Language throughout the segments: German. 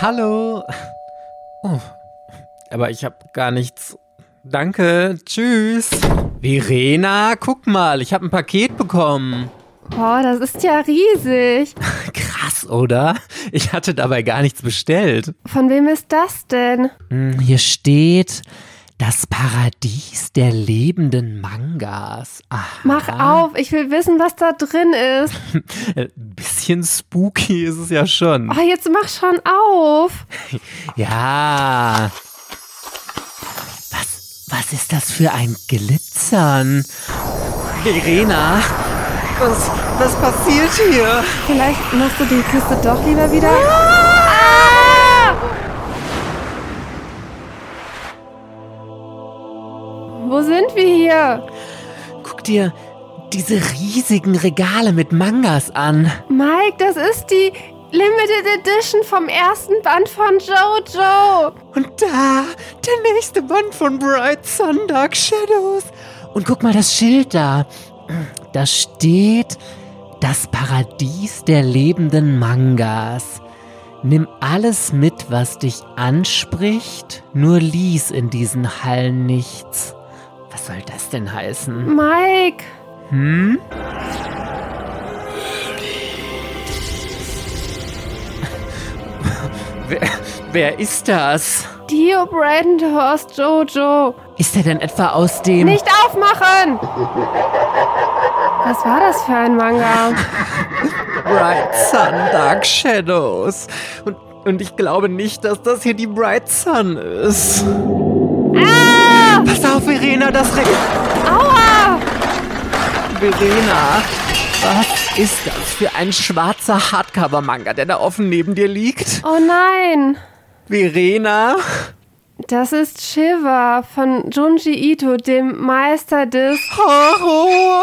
Hallo. Oh, aber ich habe gar nichts. Danke, tschüss. Verena, guck mal, ich habe ein Paket bekommen. Boah, das ist ja riesig. Krass, oder? Ich hatte dabei gar nichts bestellt. Von wem ist das denn? Hm, Hier steht das Paradies der lebenden Mangas. Aha. Mach auf, ich will wissen, was da drin ist. Ein bisschen spooky ist es ja schon. Oh, jetzt mach schon auf. Ja. Was, was ist das für ein Glitzern? Verena, was, was passiert hier? Vielleicht machst du die Kiste doch lieber wieder. Wo sind wir hier? Guck dir diese riesigen Regale mit Mangas an. Mike, das ist die Limited Edition vom ersten Band von Jojo. Und da, der nächste Band von Bright Sun Dark Shadows. Und guck mal das Schild da. Da steht das Paradies der lebenden Mangas. Nimm alles mit, was dich anspricht, nur lies in diesen Hallen nichts. Was soll das denn heißen? Mike, Hm? Wer, wer ist das? Dio Brandenhorst Jojo. Ist er denn etwa aus dem... Nicht aufmachen! Was war das für ein Manga? Bright Sun Dark Shadows. Und, und ich glaube nicht, dass das hier die Bright Sun ist. Ah! Pass auf, Verena, das Re Aua! Verena, was ist das für ein schwarzer Hardcover-Manga, der da offen neben dir liegt? Oh nein! Verena? Das ist Shiva von Junji Ito, dem Meister des. Horror!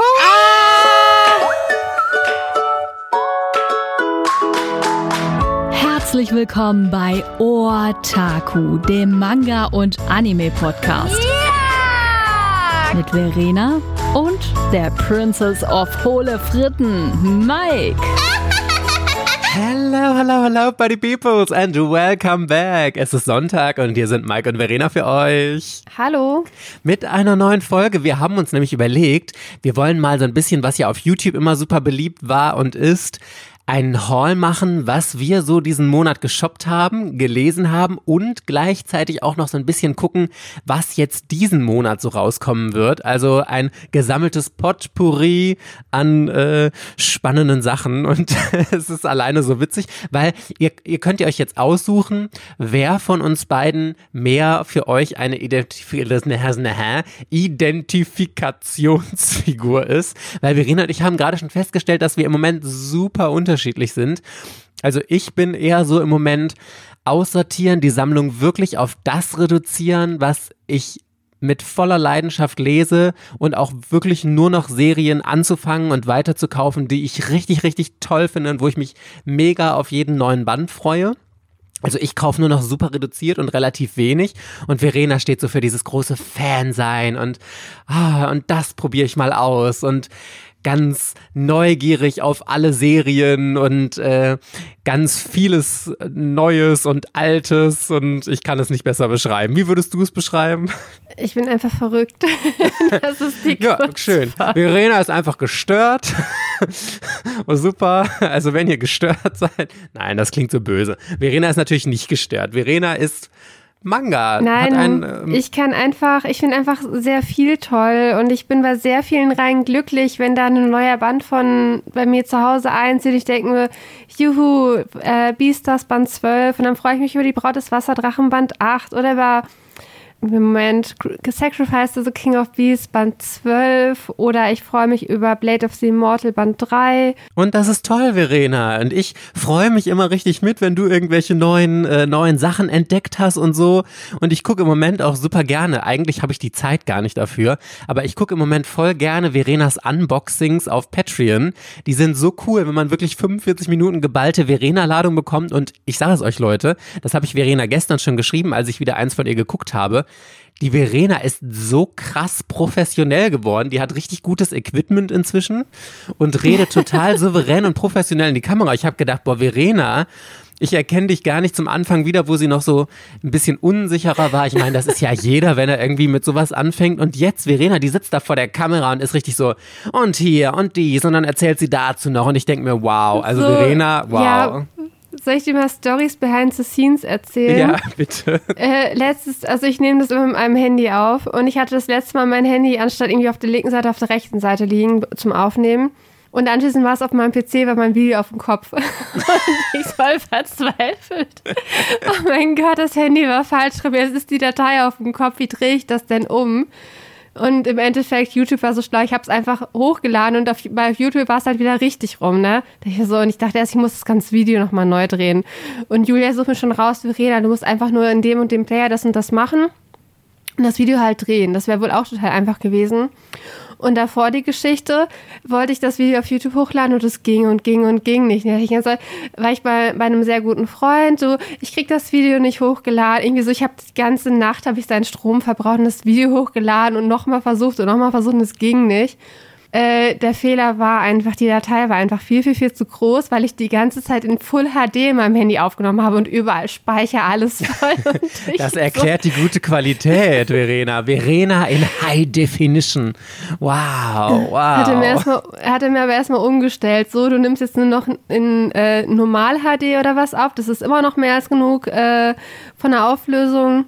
Herzlich willkommen bei Otaku, dem Manga- und Anime-Podcast. Mit Verena und der Princess of Hohle Fritten, Mike. Hello, hello, hello, Buddy Peoples and welcome back. Es ist Sonntag und hier sind Mike und Verena für euch. Hallo? Mit einer neuen Folge. Wir haben uns nämlich überlegt, wir wollen mal so ein bisschen, was ja auf YouTube immer super beliebt war und ist, einen Haul machen, was wir so diesen Monat geshoppt haben, gelesen haben und gleichzeitig auch noch so ein bisschen gucken, was jetzt diesen Monat so rauskommen wird. Also ein gesammeltes Potpourri an äh, spannenden Sachen und es ist alleine so witzig, weil ihr, ihr könnt ihr euch jetzt aussuchen, wer von uns beiden mehr für euch eine Identif Identifikationsfigur ist, weil Verena und ich haben gerade schon festgestellt, dass wir im Moment super unterschiedlich sind. Also ich bin eher so im Moment aussortieren, die Sammlung wirklich auf das reduzieren, was ich mit voller Leidenschaft lese und auch wirklich nur noch Serien anzufangen und weiterzukaufen, die ich richtig, richtig toll finde und wo ich mich mega auf jeden neuen Band freue. Also ich kaufe nur noch super reduziert und relativ wenig und Verena steht so für dieses große Fansein und ah, und das probiere ich mal aus und ganz neugierig auf alle Serien und äh, ganz vieles Neues und Altes und ich kann es nicht besser beschreiben. Wie würdest du es beschreiben? Ich bin einfach verrückt. das ist die Ja, schön. Verena ist einfach gestört. oh, super. Also wenn ihr gestört seid. Nein, das klingt so böse. Verena ist natürlich nicht gestört. Verena ist Manga. Nein, Hat ein, ähm, ich kann einfach, ich finde einfach sehr viel toll und ich bin bei sehr vielen Reihen glücklich, wenn da ein neuer Band von bei mir zu Hause einzieht. Ich denke mir, juhu, äh, Beastars Band 12 und dann freue ich mich über die Braut des Wasserdrachen Band 8 oder über im Moment Sacrifice to the King of Beasts Band 12 oder ich freue mich über Blade of the Immortal Band 3. Und das ist toll, Verena. Und ich freue mich immer richtig mit, wenn du irgendwelche neuen, äh, neuen Sachen entdeckt hast und so. Und ich gucke im Moment auch super gerne. Eigentlich habe ich die Zeit gar nicht dafür. Aber ich gucke im Moment voll gerne Verenas Unboxings auf Patreon. Die sind so cool, wenn man wirklich 45 Minuten geballte Verena-Ladung bekommt. Und ich sage es euch, Leute, das habe ich Verena gestern schon geschrieben, als ich wieder eins von ihr geguckt habe. Die Verena ist so krass professionell geworden. Die hat richtig gutes Equipment inzwischen und redet total souverän und professionell in die Kamera. Ich habe gedacht, boah, Verena, ich erkenne dich gar nicht zum Anfang wieder, wo sie noch so ein bisschen unsicherer war. Ich meine, das ist ja jeder, wenn er irgendwie mit sowas anfängt. Und jetzt, Verena, die sitzt da vor der Kamera und ist richtig so, und hier und dies. Und dann erzählt sie dazu noch. Und ich denke mir, wow, also so, Verena, wow. Ja. Soll ich dir mal Stories behind the scenes erzählen? Ja, bitte. Äh, letztes, also ich nehme das immer mit meinem Handy auf und ich hatte das letzte Mal mein Handy anstatt irgendwie auf der linken Seite auf der rechten Seite liegen zum Aufnehmen. Und anschließend war es auf meinem PC, war mein Video auf dem Kopf. und ich voll verzweifelt. Oh mein Gott, das Handy war falsch rum. Jetzt ist die Datei auf dem Kopf. Wie drehe ich das denn um? Und im Endeffekt, YouTube war so schlau, ich habe es einfach hochgeladen und auf, bei YouTube war es halt wieder richtig rum, ne? Und ich dachte erst, ich muss das ganze Video nochmal neu drehen. Und Julia sucht mir schon raus, Verena, du musst einfach nur in dem und dem Player das und das machen und das Video halt drehen. Das wäre wohl auch total einfach gewesen. Und davor die Geschichte, wollte ich das Video auf YouTube hochladen und es ging und ging und ging nicht. Ich ganze, war ich bei, bei einem sehr guten Freund, so, ich krieg das Video nicht hochgeladen. Irgendwie so, ich habe die ganze Nacht, habe ich seinen Strom verbraucht und das Video hochgeladen und nochmal versucht und nochmal versucht und es ging nicht. Äh, der Fehler war einfach, die Datei war einfach viel, viel, viel zu groß, weil ich die ganze Zeit in Full HD in meinem Handy aufgenommen habe und überall Speicher alles voll. das erklärt so. die gute Qualität, Verena. Verena in High Definition. Wow, wow. Hatte mir, erstmal, hatte mir aber erstmal umgestellt. So, du nimmst jetzt nur noch in äh, Normal HD oder was auf. Das ist immer noch mehr als genug äh, von der Auflösung.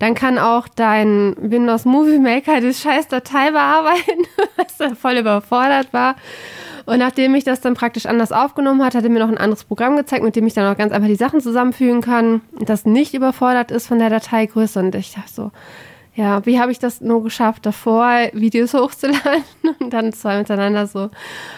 Dann kann auch dein Windows Movie Maker die scheiß Datei bearbeiten, was er voll überfordert war. Und nachdem ich das dann praktisch anders aufgenommen hat, hat er mir noch ein anderes Programm gezeigt, mit dem ich dann auch ganz einfach die Sachen zusammenfügen kann, das nicht überfordert ist von der Dateigröße. Und ich dachte so, ja, wie habe ich das nur geschafft, davor Videos hochzuladen und dann zwei miteinander so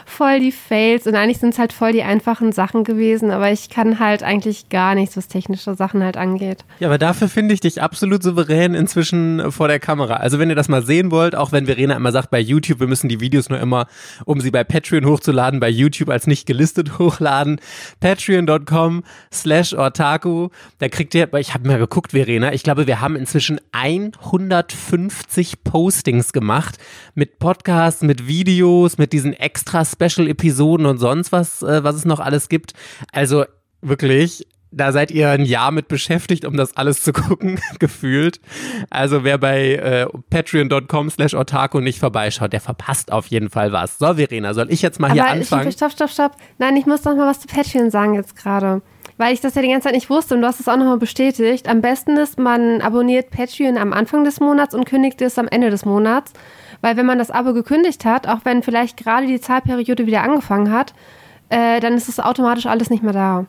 voll die Fails. Und eigentlich sind es halt voll die einfachen Sachen gewesen, aber ich kann halt eigentlich gar nichts, was technische Sachen halt angeht. Ja, aber dafür finde ich dich absolut souverän inzwischen vor der Kamera. Also wenn ihr das mal sehen wollt, auch wenn Verena immer sagt bei YouTube, wir müssen die Videos nur immer, um sie bei Patreon hochzuladen, bei YouTube als nicht gelistet hochladen. Patreon.com slash Ortaku. Da kriegt ihr, ich habe mal geguckt, Verena, ich glaube, wir haben inzwischen 100 150 Postings gemacht mit Podcasts, mit Videos, mit diesen extra Special-Episoden und sonst was, äh, was es noch alles gibt. Also wirklich, da seid ihr ein Jahr mit beschäftigt, um das alles zu gucken, gefühlt. Also wer bei äh, patreon.com slash otaku nicht vorbeischaut, der verpasst auf jeden Fall was. So, Verena, soll ich jetzt mal Aber hier anfangen? Ich, stopp, stopp, stopp. Nein, ich muss noch mal was zu Patreon sagen jetzt gerade weil ich das ja die ganze Zeit nicht wusste und du hast es auch nochmal bestätigt. Am besten ist, man abonniert Patreon am Anfang des Monats und kündigt es am Ende des Monats. Weil wenn man das Abo gekündigt hat, auch wenn vielleicht gerade die Zahlperiode wieder angefangen hat, äh, dann ist es automatisch alles nicht mehr da.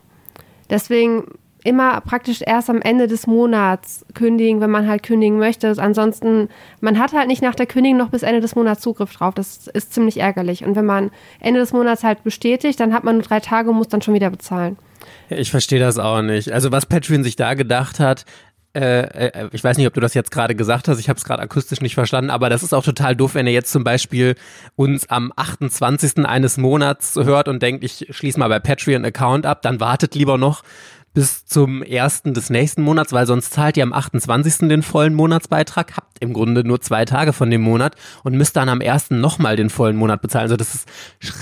Deswegen immer praktisch erst am Ende des Monats kündigen, wenn man halt kündigen möchte. Ansonsten, man hat halt nicht nach der Kündigung noch bis Ende des Monats Zugriff drauf. Das ist ziemlich ärgerlich. Und wenn man Ende des Monats halt bestätigt, dann hat man nur drei Tage und muss dann schon wieder bezahlen. Ich verstehe das auch nicht. Also was Patreon sich da gedacht hat, äh, äh, ich weiß nicht, ob du das jetzt gerade gesagt hast, ich habe es gerade akustisch nicht verstanden, aber das ist auch total doof, wenn ihr jetzt zum Beispiel uns am 28. eines Monats hört und denkt, ich schließe mal bei Patreon Account ab, dann wartet lieber noch bis zum ersten des nächsten Monats, weil sonst zahlt ihr am 28. den vollen Monatsbeitrag, habt im Grunde nur zwei Tage von dem Monat und müsst dann am ersten nochmal den vollen Monat bezahlen. Also das ist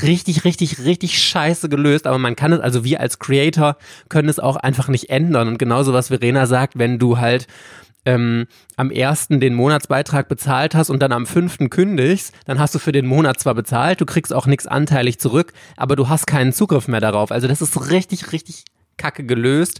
richtig, richtig, richtig scheiße gelöst, aber man kann es, also wir als Creator können es auch einfach nicht ändern. Und genauso was Verena sagt, wenn du halt ähm, am ersten den Monatsbeitrag bezahlt hast und dann am fünften kündigst, dann hast du für den Monat zwar bezahlt, du kriegst auch nichts anteilig zurück, aber du hast keinen Zugriff mehr darauf. Also das ist richtig, richtig kacke gelöst.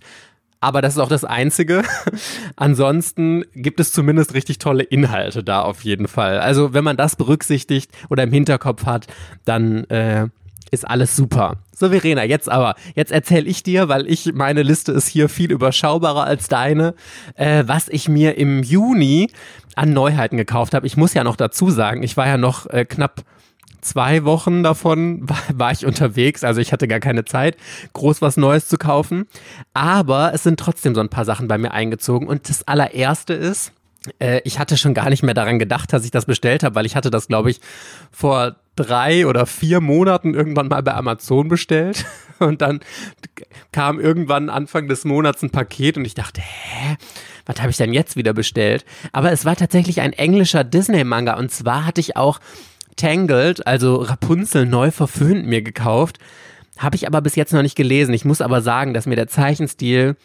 Aber das ist auch das Einzige. Ansonsten gibt es zumindest richtig tolle Inhalte da auf jeden Fall. Also wenn man das berücksichtigt oder im Hinterkopf hat, dann äh, ist alles super. So, Verena, jetzt aber, jetzt erzähle ich dir, weil ich, meine Liste ist hier viel überschaubarer als deine, äh, was ich mir im Juni an Neuheiten gekauft habe. Ich muss ja noch dazu sagen, ich war ja noch äh, knapp zwei Wochen davon war, war, ich unterwegs, also ich hatte gar keine Zeit, groß was Neues zu kaufen. Aber es sind trotzdem so ein paar Sachen bei mir eingezogen. Und das allererste ist, äh, ich hatte schon gar nicht mehr daran gedacht, dass ich das bestellt habe, weil ich hatte das, glaube ich, vor drei oder vier Monaten irgendwann mal bei Amazon bestellt. Und dann kam irgendwann Anfang des Monats ein Paket und ich dachte, hä? was habe ich denn jetzt wieder bestellt? Aber es war tatsächlich ein englischer Disney-Manga und zwar hatte ich auch Tangled, also Rapunzel neu verföhnt mir gekauft. Habe ich aber bis jetzt noch nicht gelesen. Ich muss aber sagen, dass mir der Zeichenstil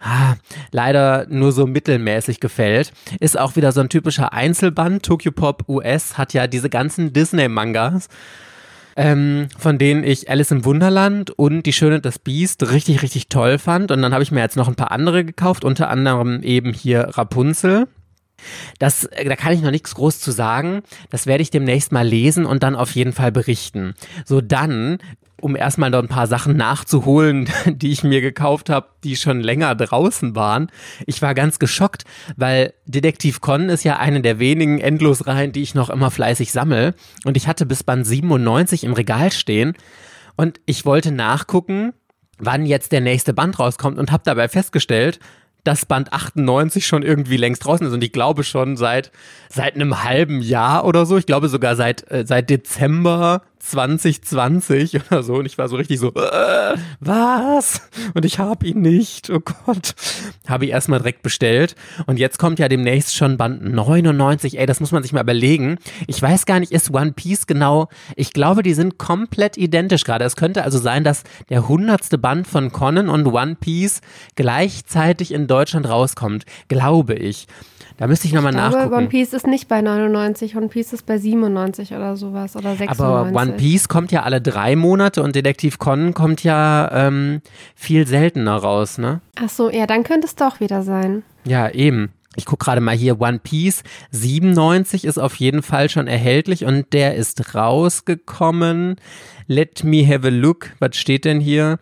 ah, leider nur so mittelmäßig gefällt. Ist auch wieder so ein typischer Einzelband. Tokyo Pop US hat ja diese ganzen Disney-Mangas. Ähm, von denen ich Alice im Wunderland und Die Schöne und das Biest richtig, richtig toll fand. Und dann habe ich mir jetzt noch ein paar andere gekauft, unter anderem eben hier Rapunzel. Das, äh, da kann ich noch nichts groß zu sagen. Das werde ich demnächst mal lesen und dann auf jeden Fall berichten. So dann um erstmal noch ein paar Sachen nachzuholen, die ich mir gekauft habe, die schon länger draußen waren. Ich war ganz geschockt, weil Detektiv Con ist ja eine der wenigen Endlosreihen, die ich noch immer fleißig sammle. Und ich hatte bis Band 97 im Regal stehen. Und ich wollte nachgucken, wann jetzt der nächste Band rauskommt und habe dabei festgestellt, dass Band 98 schon irgendwie längst draußen ist. Und ich glaube schon seit seit einem halben Jahr oder so, ich glaube sogar seit äh, seit Dezember 2020 oder so. Und ich war so richtig so äh, was? Und ich habe ihn nicht. Oh Gott. Habe ich erstmal direkt bestellt. Und jetzt kommt ja demnächst schon Band 99 ey das muss man sich mal überlegen. Ich weiß gar nicht ist One Piece genau ich glaube die sind komplett identisch gerade. Es könnte also sein dass der hundertste Band von Conan und One Piece gleichzeitig in Deutschland rauskommt. Glaube ich da müsste ich nochmal nachgucken. One Piece ist nicht bei 99, One Piece ist bei 97 oder sowas oder 96. Aber One Piece kommt ja alle drei Monate und Detektiv Conan kommt ja ähm, viel seltener raus, ne? Ach so, ja, dann könnte es doch wieder sein. Ja, eben. Ich gucke gerade mal hier, One Piece 97 ist auf jeden Fall schon erhältlich und der ist rausgekommen. Let me have a look. Was steht denn hier?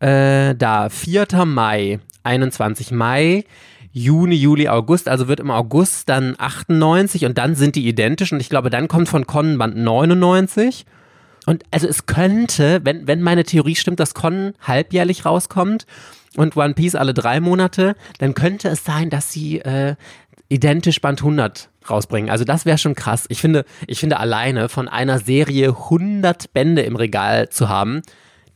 Äh, da, 4. Mai, 21 Mai. Juni, Juli, August, also wird im August dann 98 und dann sind die identisch und ich glaube, dann kommt von Con Band 99. Und also es könnte, wenn, wenn meine Theorie stimmt, dass Con halbjährlich rauskommt und One Piece alle drei Monate, dann könnte es sein, dass sie äh, identisch Band 100 rausbringen. Also das wäre schon krass. Ich finde, ich finde alleine von einer Serie 100 Bände im Regal zu haben,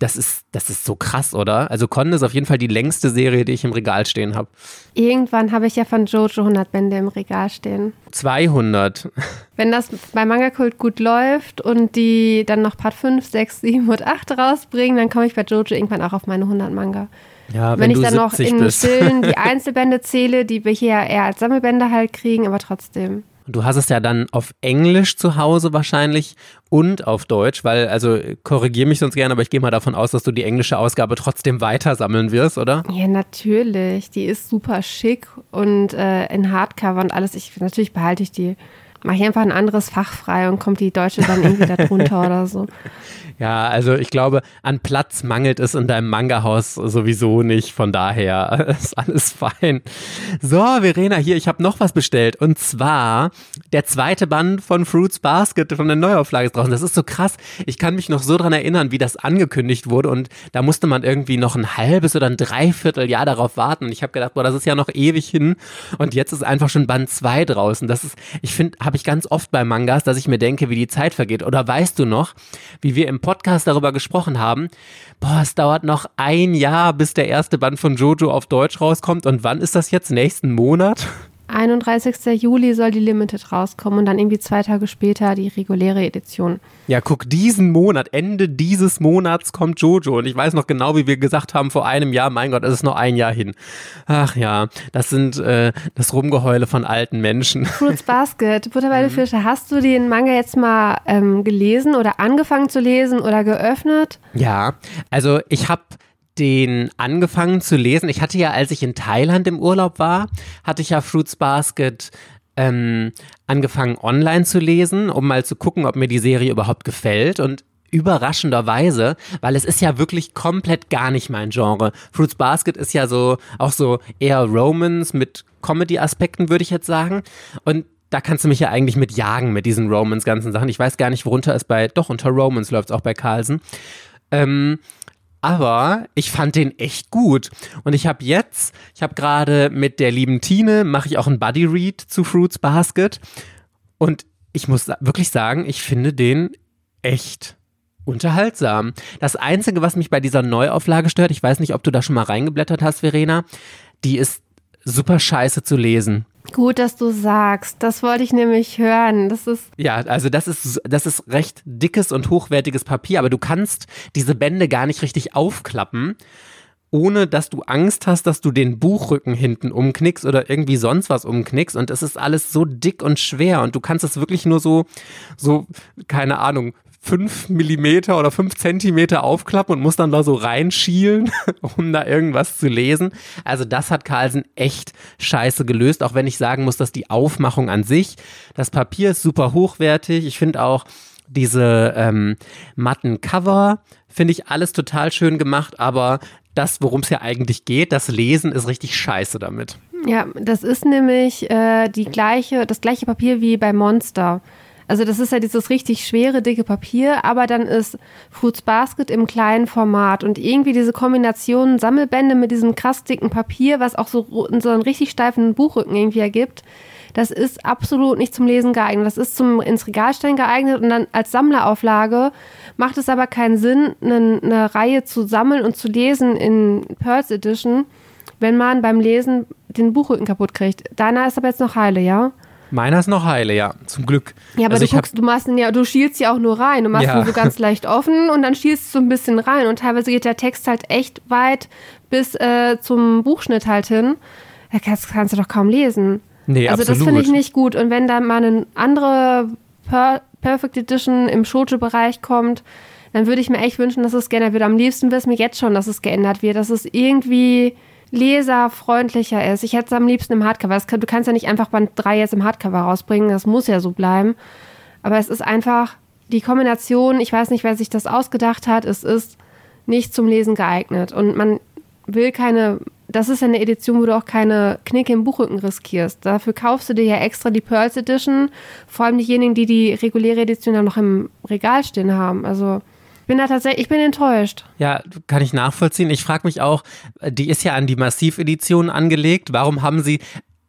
das ist, das ist so krass, oder? Also Con ist auf jeden Fall die längste Serie, die ich im Regal stehen habe. Irgendwann habe ich ja von Jojo 100 Bände im Regal stehen. 200. Wenn das bei Manga Kult gut läuft und die dann noch Part 5, 6, 7 und 8 rausbringen, dann komme ich bei Jojo irgendwann auch auf meine 100 Manga. Ja, wenn, wenn ich dann noch in bist. Stillen die Einzelbände zähle, die wir hier eher als Sammelbände halt kriegen, aber trotzdem. Du hast es ja dann auf Englisch zu Hause wahrscheinlich und auf Deutsch, weil, also korrigiere mich sonst gerne, aber ich gehe mal davon aus, dass du die englische Ausgabe trotzdem weiter sammeln wirst, oder? Ja, natürlich. Die ist super schick und äh, in Hardcover und alles. Ich, natürlich behalte ich die. Mache ich einfach ein anderes Fach frei und kommt die deutsche dann irgendwie da drunter oder so. Ja, also ich glaube, an Platz mangelt es in deinem Manga-Haus sowieso nicht. Von daher ist alles fein. So, Verena, hier, ich habe noch was bestellt. Und zwar der zweite Band von Fruits Basket von der Neuauflage ist draußen. Das ist so krass. Ich kann mich noch so dran erinnern, wie das angekündigt wurde. Und da musste man irgendwie noch ein halbes oder ein Dreivierteljahr darauf warten. Und ich habe gedacht, boah, das ist ja noch ewig hin. Und jetzt ist einfach schon Band 2 draußen. Das ist, ich finde, habe ich ganz oft bei Mangas, dass ich mir denke, wie die Zeit vergeht. Oder weißt du noch, wie wir im Podcast darüber gesprochen haben, boah, es dauert noch ein Jahr, bis der erste Band von Jojo auf Deutsch rauskommt. Und wann ist das jetzt? Nächsten Monat? 31. Juli soll die Limited rauskommen und dann irgendwie zwei Tage später die reguläre Edition. Ja, guck, diesen Monat, Ende dieses Monats kommt Jojo. Und ich weiß noch genau, wie wir gesagt haben vor einem Jahr, mein Gott, es ist noch ein Jahr hin. Ach ja, das sind äh, das Rumgeheule von alten Menschen. Fruits Basket, Butter bei Fische, hast du den Manga jetzt mal ähm, gelesen oder angefangen zu lesen oder geöffnet? Ja, also ich habe den angefangen zu lesen. Ich hatte ja, als ich in Thailand im Urlaub war, hatte ich ja Fruits Basket ähm, angefangen online zu lesen, um mal zu gucken, ob mir die Serie überhaupt gefällt. Und überraschenderweise, weil es ist ja wirklich komplett gar nicht mein Genre. Fruits Basket ist ja so auch so eher Romance mit Comedy-Aspekten, würde ich jetzt sagen. Und da kannst du mich ja eigentlich mit jagen mit diesen Romance ganzen Sachen. Ich weiß gar nicht, worunter es bei, doch unter Romance läuft es auch bei Carlsen. Ähm, aber ich fand den echt gut. Und ich habe jetzt, ich habe gerade mit der lieben Tine, mache ich auch ein Buddy Read zu Fruits Basket. Und ich muss wirklich sagen, ich finde den echt unterhaltsam. Das Einzige, was mich bei dieser Neuauflage stört, ich weiß nicht, ob du da schon mal reingeblättert hast, Verena, die ist super scheiße zu lesen. Gut, dass du sagst. Das wollte ich nämlich hören. Das ist. Ja, also das ist, das ist recht dickes und hochwertiges Papier, aber du kannst diese Bände gar nicht richtig aufklappen, ohne dass du Angst hast, dass du den Buchrücken hinten umknickst oder irgendwie sonst was umknickst. Und es ist alles so dick und schwer und du kannst es wirklich nur so, so, keine Ahnung, fünf Millimeter oder fünf Zentimeter aufklappen und muss dann da so reinschielen, um da irgendwas zu lesen. Also das hat Carlsen echt scheiße gelöst, auch wenn ich sagen muss, dass die Aufmachung an sich, das Papier ist super hochwertig. Ich finde auch diese ähm, matten Cover, finde ich alles total schön gemacht, aber das, worum es ja eigentlich geht, das Lesen ist richtig scheiße damit. Ja, das ist nämlich äh, die gleiche, das gleiche Papier wie bei Monster. Also das ist ja dieses richtig schwere, dicke Papier, aber dann ist Fruits Basket im kleinen Format und irgendwie diese Kombination Sammelbände mit diesem krass dicken Papier, was auch so, so einen richtig steifen Buchrücken irgendwie ergibt, das ist absolut nicht zum Lesen geeignet. Das ist zum ins Regal stellen geeignet und dann als Sammlerauflage macht es aber keinen Sinn, eine, eine Reihe zu sammeln und zu lesen in Pearls Edition, wenn man beim Lesen den Buchrücken kaputt kriegt. Deiner ist aber jetzt noch heile, ja? Meiner ist noch heile, ja, zum Glück. Ja, aber also du guckst, du machst ihn ja, du schielst ja auch nur rein. Du machst ja. ihn so ganz leicht offen und dann schielst du so ein bisschen rein. Und teilweise geht der Text halt echt weit bis äh, zum Buchschnitt halt hin. Da kannst, kannst, du doch kaum lesen. Nee, also absolut. das finde ich nicht gut. Und wenn da mal eine andere per Perfect Edition im Shoujo-Bereich kommt, dann würde ich mir echt wünschen, dass es geändert wird. Am liebsten wäre es mir jetzt schon, dass es geändert wird, dass es irgendwie leserfreundlicher ist. Ich hätte es am liebsten im Hardcover. Kann, du kannst ja nicht einfach Band 3 jetzt im Hardcover rausbringen, das muss ja so bleiben. Aber es ist einfach die Kombination, ich weiß nicht, wer sich das ausgedacht hat, es ist nicht zum Lesen geeignet. Und man will keine, das ist ja eine Edition, wo du auch keine Knicke im Buchrücken riskierst. Dafür kaufst du dir ja extra die Pearls Edition, vor allem diejenigen, die die reguläre Edition dann noch im Regal stehen haben. Also bin da tatsächlich, ich bin enttäuscht. Ja, kann ich nachvollziehen. Ich frage mich auch, die ist ja an die Massiv-Edition angelegt. Warum haben sie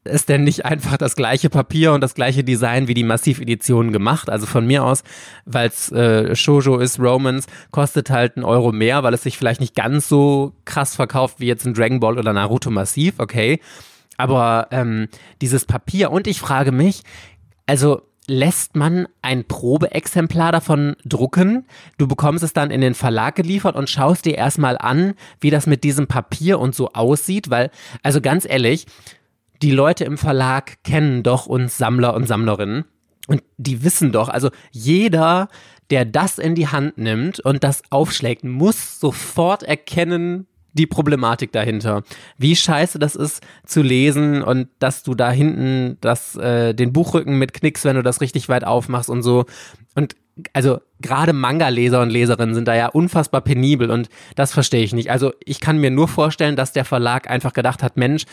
es denn nicht einfach das gleiche Papier und das gleiche Design wie die Massiv-Edition gemacht? Also von mir aus, weil es äh, Shoujo ist, Romans, kostet halt einen Euro mehr, weil es sich vielleicht nicht ganz so krass verkauft wie jetzt ein Dragon Ball oder Naruto Massiv, okay. Aber ähm, dieses Papier und ich frage mich, also lässt man ein Probeexemplar davon drucken. Du bekommst es dann in den Verlag geliefert und schaust dir erstmal an, wie das mit diesem Papier und so aussieht, weil, also ganz ehrlich, die Leute im Verlag kennen doch uns Sammler und Sammlerinnen und die wissen doch, also jeder, der das in die Hand nimmt und das aufschlägt, muss sofort erkennen, die Problematik dahinter. Wie scheiße das ist zu lesen und dass du da hinten das, äh, den Buchrücken mit Knicks, wenn du das richtig weit aufmachst und so. Und also gerade Manga-Leser und Leserinnen sind da ja unfassbar penibel und das verstehe ich nicht. Also ich kann mir nur vorstellen, dass der Verlag einfach gedacht hat, Mensch,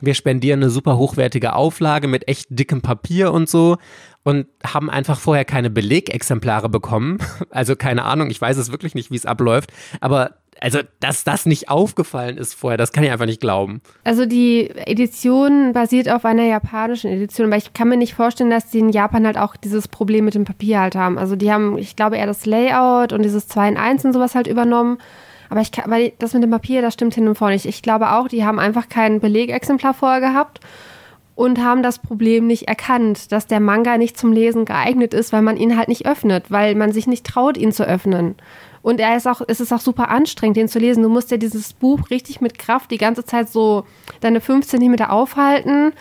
wir spendieren eine super hochwertige Auflage mit echt dickem Papier und so und haben einfach vorher keine Belegexemplare bekommen. Also keine Ahnung, ich weiß es wirklich nicht, wie es abläuft, aber also, dass das nicht aufgefallen ist vorher, das kann ich einfach nicht glauben. Also, die Edition basiert auf einer japanischen Edition, aber ich kann mir nicht vorstellen, dass die in Japan halt auch dieses Problem mit dem Papier halt haben. Also, die haben, ich glaube, eher das Layout und dieses 2 in 1 und sowas halt übernommen. Aber ich kann, weil das mit dem Papier, das stimmt hin und vor nicht. Ich glaube auch, die haben einfach kein Belegexemplar vorher gehabt und haben das Problem nicht erkannt, dass der Manga nicht zum Lesen geeignet ist, weil man ihn halt nicht öffnet, weil man sich nicht traut, ihn zu öffnen. Und er ist auch, es ist auch super anstrengend, den zu lesen. Du musst ja dieses Buch richtig mit Kraft die ganze Zeit so deine fünf Zentimeter aufhalten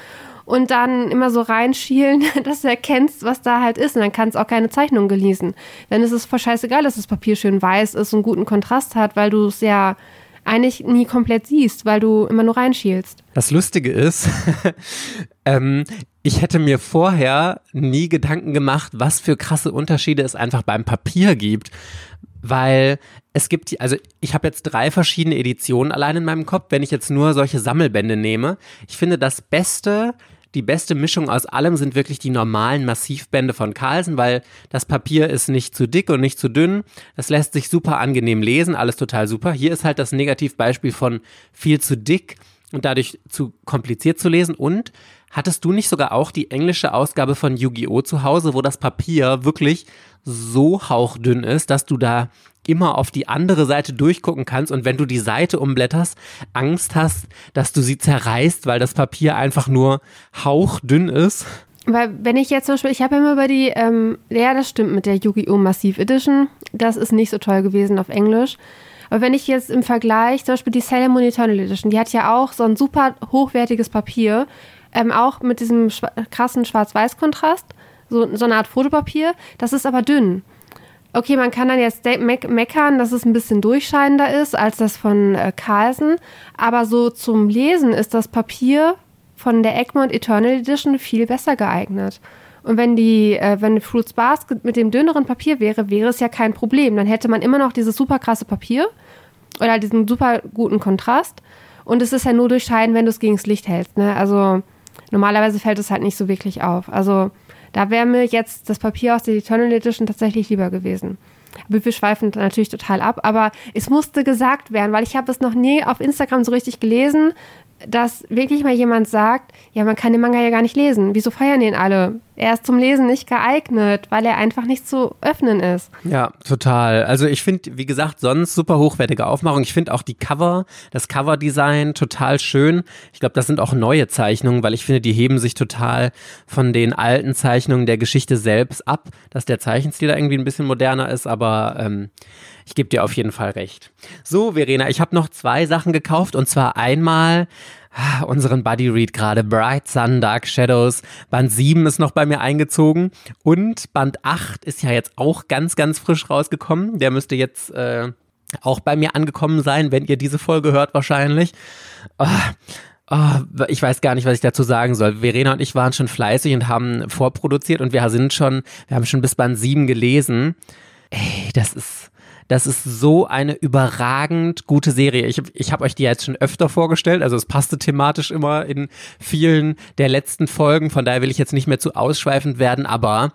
und dann immer so reinschielen, dass du erkennst, was da halt ist. Und dann kannst du auch keine Zeichnung genießen. Dann ist es voll scheißegal, dass das Papier schön weiß ist und guten Kontrast hat, weil du es ja eigentlich nie komplett siehst, weil du immer nur reinschielst. Das Lustige ist, ähm, ich hätte mir vorher nie Gedanken gemacht, was für krasse Unterschiede es einfach beim Papier gibt weil es gibt, also ich habe jetzt drei verschiedene Editionen allein in meinem Kopf, wenn ich jetzt nur solche Sammelbände nehme. Ich finde das Beste, die beste Mischung aus allem sind wirklich die normalen Massivbände von Carlsen, weil das Papier ist nicht zu dick und nicht zu dünn. Das lässt sich super angenehm lesen, alles total super. Hier ist halt das Negativbeispiel von viel zu dick und dadurch zu kompliziert zu lesen. Und hattest du nicht sogar auch die englische Ausgabe von Yu-Gi-Oh! zu Hause, wo das Papier wirklich so hauchdünn ist, dass du da immer auf die andere Seite durchgucken kannst und wenn du die Seite umblätterst, Angst hast, dass du sie zerreißt, weil das Papier einfach nur hauchdünn ist. Weil wenn ich jetzt zum Beispiel, ich habe immer über die, ähm, ja, das stimmt mit der Yu-Gi-Oh! Massive Edition, das ist nicht so toll gewesen auf Englisch. Aber wenn ich jetzt im Vergleich, zum Beispiel die Sailor Moon Eternal Edition, die hat ja auch so ein super hochwertiges Papier, ähm, auch mit diesem schwa krassen Schwarz-Weiß-Kontrast, so, so eine Art Fotopapier, das ist aber dünn. Okay, man kann dann jetzt me meckern, dass es ein bisschen durchscheinender ist als das von äh, Carlsen, aber so zum Lesen ist das Papier von der Egmont Eternal Edition viel besser geeignet. Und wenn die, äh, wenn Fruits Basket mit dem dünneren Papier wäre, wäre es ja kein Problem. Dann hätte man immer noch dieses super krasse Papier oder diesen super guten Kontrast. Und es ist ja nur durchscheiden, wenn du es gegen das Licht hältst. Ne? Also normalerweise fällt es halt nicht so wirklich auf. Also da wäre mir jetzt das Papier aus der Eternal Edition tatsächlich lieber gewesen. Aber wir schweifen natürlich total ab. Aber es musste gesagt werden, weil ich habe es noch nie auf Instagram so richtig gelesen, dass wirklich mal jemand sagt, ja, man kann den Manga ja gar nicht lesen. Wieso feiern den alle? Er ist zum Lesen nicht geeignet, weil er einfach nicht zu öffnen ist. Ja, total. Also ich finde, wie gesagt, sonst super hochwertige Aufmachung. Ich finde auch die Cover, das Coverdesign total schön. Ich glaube, das sind auch neue Zeichnungen, weil ich finde, die heben sich total von den alten Zeichnungen der Geschichte selbst ab, dass der Zeichenstil da irgendwie ein bisschen moderner ist, aber ähm, ich gebe dir auf jeden Fall recht. So, Verena, ich habe noch zwei Sachen gekauft und zwar einmal unseren Buddy Read gerade Bright Sun Dark Shadows. Band 7 ist noch bei mir eingezogen und Band 8 ist ja jetzt auch ganz, ganz frisch rausgekommen. Der müsste jetzt äh, auch bei mir angekommen sein, wenn ihr diese Folge hört wahrscheinlich. Oh, Oh, ich weiß gar nicht, was ich dazu sagen soll. Verena und ich waren schon fleißig und haben vorproduziert und wir sind schon, wir haben schon bis Band 7 gelesen. Ey, das ist, das ist so eine überragend gute Serie. Ich, ich habe euch die jetzt schon öfter vorgestellt, also es passte thematisch immer in vielen der letzten Folgen, von daher will ich jetzt nicht mehr zu ausschweifend werden, aber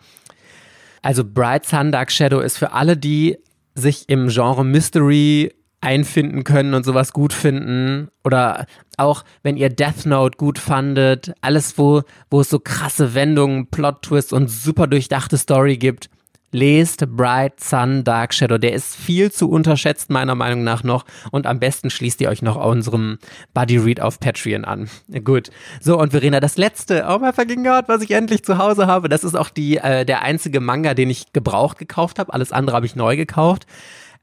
also Bright Sun Dark Shadow ist für alle, die sich im Genre Mystery einfinden können und sowas gut finden oder auch wenn ihr Death Note gut fandet, alles wo wo es so krasse Wendungen, Plot Twists und super durchdachte Story gibt, lest Bright Sun Dark Shadow. Der ist viel zu unterschätzt, meiner Meinung nach noch. Und am besten schließt ihr euch noch unserem Buddy Read auf Patreon an. Gut. So, und Verena, das letzte, oh my fucking God, was ich endlich zu Hause habe, das ist auch die, äh, der einzige Manga, den ich gebraucht gekauft habe. Alles andere habe ich neu gekauft.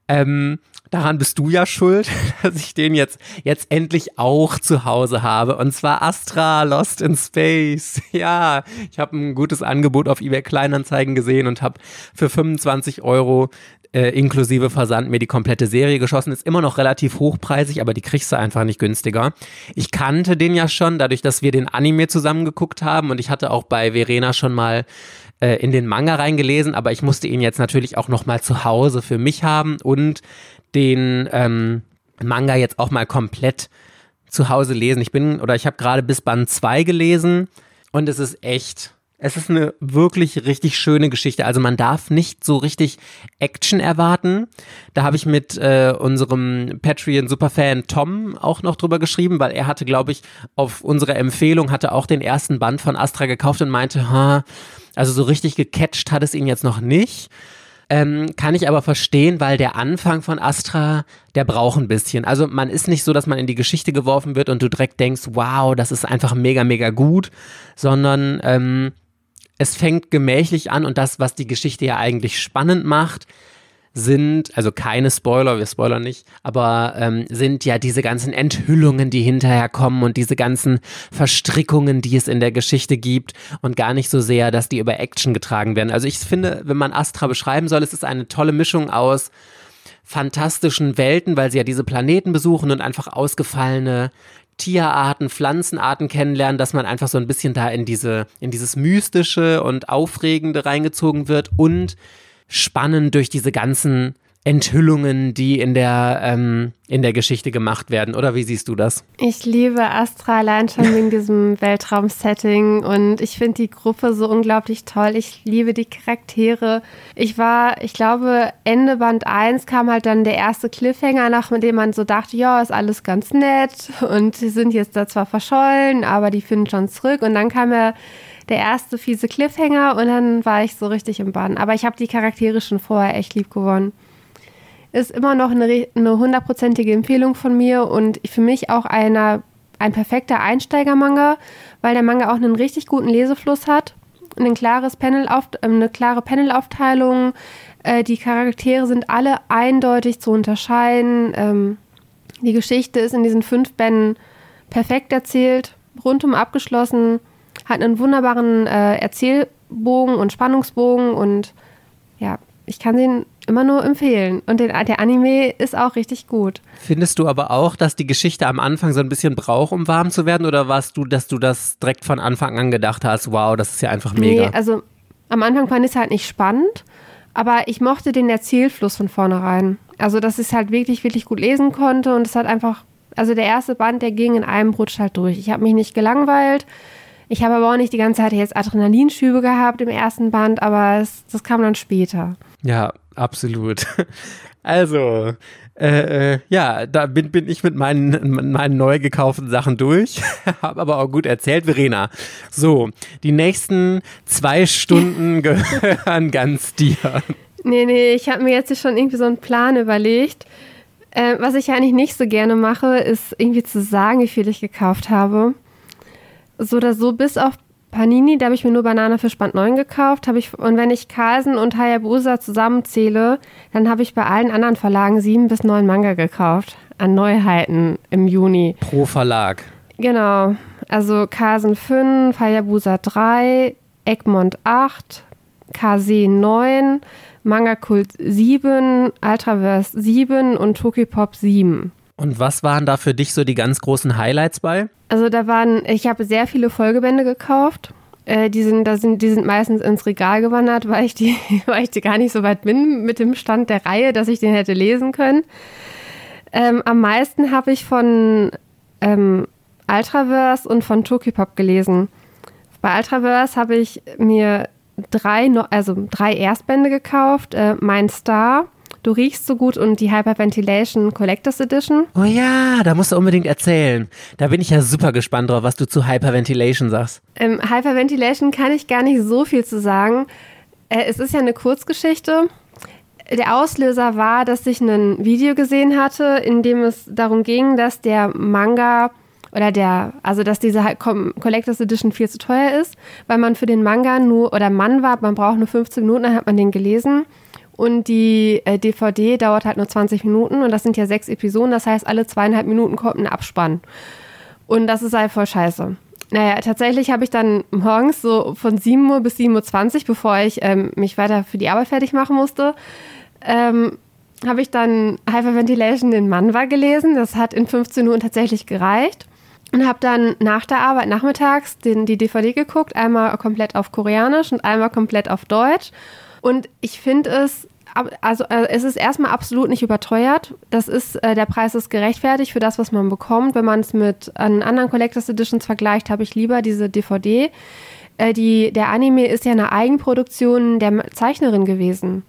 Ähm, daran bist du ja schuld, dass ich den jetzt, jetzt endlich auch zu Hause habe. Und zwar Astra Lost in Space. Ja, ich habe ein gutes Angebot auf eBay Kleinanzeigen gesehen und habe für 25 Euro äh, inklusive Versand mir die komplette Serie geschossen. Ist immer noch relativ hochpreisig, aber die kriegst du einfach nicht günstiger. Ich kannte den ja schon, dadurch, dass wir den Anime zusammen geguckt haben und ich hatte auch bei Verena schon mal äh, in den Manga reingelesen, aber ich musste ihn jetzt natürlich auch noch mal zu Hause für mich haben und den ähm, Manga jetzt auch mal komplett zu Hause lesen. Ich bin oder ich habe gerade bis Band 2 gelesen und es ist echt es ist eine wirklich richtig schöne Geschichte. Also man darf nicht so richtig Action erwarten. Da habe ich mit äh, unserem Patreon-Superfan Tom auch noch drüber geschrieben, weil er hatte, glaube ich, auf unsere Empfehlung, hatte auch den ersten Band von Astra gekauft und meinte, ha, also so richtig gecatcht hat es ihn jetzt noch nicht. Ähm, kann ich aber verstehen, weil der Anfang von Astra, der braucht ein bisschen. Also man ist nicht so, dass man in die Geschichte geworfen wird und du direkt denkst, wow, das ist einfach mega, mega gut, sondern ähm, es fängt gemächlich an und das, was die Geschichte ja eigentlich spannend macht, sind, also keine Spoiler, wir spoilern nicht, aber ähm, sind ja diese ganzen Enthüllungen, die hinterher kommen und diese ganzen Verstrickungen, die es in der Geschichte gibt und gar nicht so sehr, dass die über Action getragen werden. Also ich finde, wenn man Astra beschreiben soll, es ist eine tolle Mischung aus fantastischen Welten, weil sie ja diese Planeten besuchen und einfach ausgefallene Tierarten, Pflanzenarten kennenlernen, dass man einfach so ein bisschen da in diese, in dieses Mystische und Aufregende reingezogen wird und spannend durch diese ganzen Enthüllungen, die in der, ähm, in der Geschichte gemacht werden. Oder wie siehst du das? Ich liebe Astra allein schon wegen diesem Weltraum-Setting und ich finde die Gruppe so unglaublich toll. Ich liebe die Charaktere. Ich war, ich glaube, Ende Band 1 kam halt dann der erste Cliffhanger nach, mit dem man so dachte, ja, ist alles ganz nett und sie sind jetzt da zwar verschollen, aber die finden schon zurück. Und dann kam ja der erste fiese Cliffhanger und dann war ich so richtig im Bann. Aber ich habe die Charaktere schon vorher echt lieb gewonnen. ist immer noch eine hundertprozentige Empfehlung von mir und für mich auch einer, ein perfekter Einsteiger-Manga, weil der Manga auch einen richtig guten Lesefluss hat, ein klares Panel auf, äh, eine klare Panelaufteilung. Äh, die Charaktere sind alle eindeutig zu unterscheiden. Ähm, die Geschichte ist in diesen fünf Bänden perfekt erzählt, rundum abgeschlossen, hat einen wunderbaren äh, Erzählbogen und Spannungsbogen und ja, ich kann sie immer nur empfehlen. Und den, der Anime ist auch richtig gut. Findest du aber auch, dass die Geschichte am Anfang so ein bisschen braucht, um warm zu werden? Oder warst du, dass du das direkt von Anfang an gedacht hast, wow, das ist ja einfach mega? Nee, also am Anfang fand ich es halt nicht spannend, aber ich mochte den Erzählfluss von vornherein. Also, dass ich es halt wirklich, wirklich gut lesen konnte und es hat einfach, also der erste Band, der ging in einem Rutsch halt durch. Ich habe mich nicht gelangweilt. Ich habe aber auch nicht die ganze Zeit jetzt Adrenalinschübe gehabt im ersten Band, aber es, das kam dann später. Ja, absolut. Also, äh, äh, ja, da bin, bin ich mit meinen, meinen neu gekauften Sachen durch. Habe aber auch gut erzählt, Verena. So, die nächsten zwei Stunden gehören ganz dir. Nee, nee, ich habe mir jetzt schon irgendwie so einen Plan überlegt. Äh, was ich eigentlich nicht so gerne mache, ist irgendwie zu sagen, wie viel ich gekauft habe. So oder so, bis auf Panini, da habe ich mir nur Banane für Band 9 gekauft. ich, und wenn ich Carlsen und Hayabusa zusammenzähle, dann habe ich bei allen anderen Verlagen sieben bis neun Manga gekauft. An Neuheiten im Juni. Pro Verlag. Genau. Also Carlsen 5, Hayabusa 3, Egmont 8, KC 9, Manga Kult 7, Ultraverse 7 und Tokipop 7. Und was waren da für dich so die ganz großen Highlights bei? Also da waren, ich habe sehr viele Folgebände gekauft. Äh, die, sind, da sind, die sind meistens ins Regal gewandert, weil ich, die, weil ich die gar nicht so weit bin mit dem Stand der Reihe, dass ich den hätte lesen können. Ähm, am meisten habe ich von ähm, Ultraverse und von Tokipop gelesen. Bei Ultraverse habe ich mir drei, also drei Erstbände gekauft. Äh, mein Star, Du riechst so gut und die Hyperventilation Collectors Edition. Oh ja, da musst du unbedingt erzählen. Da bin ich ja super gespannt drauf, was du zu Hyperventilation sagst. Ähm, Hyperventilation kann ich gar nicht so viel zu sagen. Äh, es ist ja eine Kurzgeschichte. Der Auslöser war, dass ich ein Video gesehen hatte, in dem es darum ging, dass der Manga oder der, also dass diese Collectors Edition viel zu teuer ist, weil man für den Manga nur, oder Mann war, man braucht nur 15 Minuten, dann hat man den gelesen. Und die äh, DVD dauert halt nur 20 Minuten und das sind ja sechs Episoden. Das heißt, alle zweieinhalb Minuten kommt ein Abspann. Und das ist halt voll scheiße. Naja, tatsächlich habe ich dann morgens so von 7 Uhr bis 7.20 Uhr, bevor ich ähm, mich weiter für die Arbeit fertig machen musste, ähm, habe ich dann Hyperventilation in Manwa gelesen. Das hat in 15 Minuten tatsächlich gereicht. Und habe dann nach der Arbeit nachmittags den, die DVD geguckt, einmal komplett auf Koreanisch und einmal komplett auf Deutsch. Und ich finde es, also äh, es ist erstmal absolut nicht überteuert. Das ist, äh, der Preis ist gerechtfertigt für das, was man bekommt. Wenn man es mit anderen Collectors Editions vergleicht, habe ich lieber diese DVD. Äh, die, der Anime ist ja eine Eigenproduktion der Zeichnerin gewesen.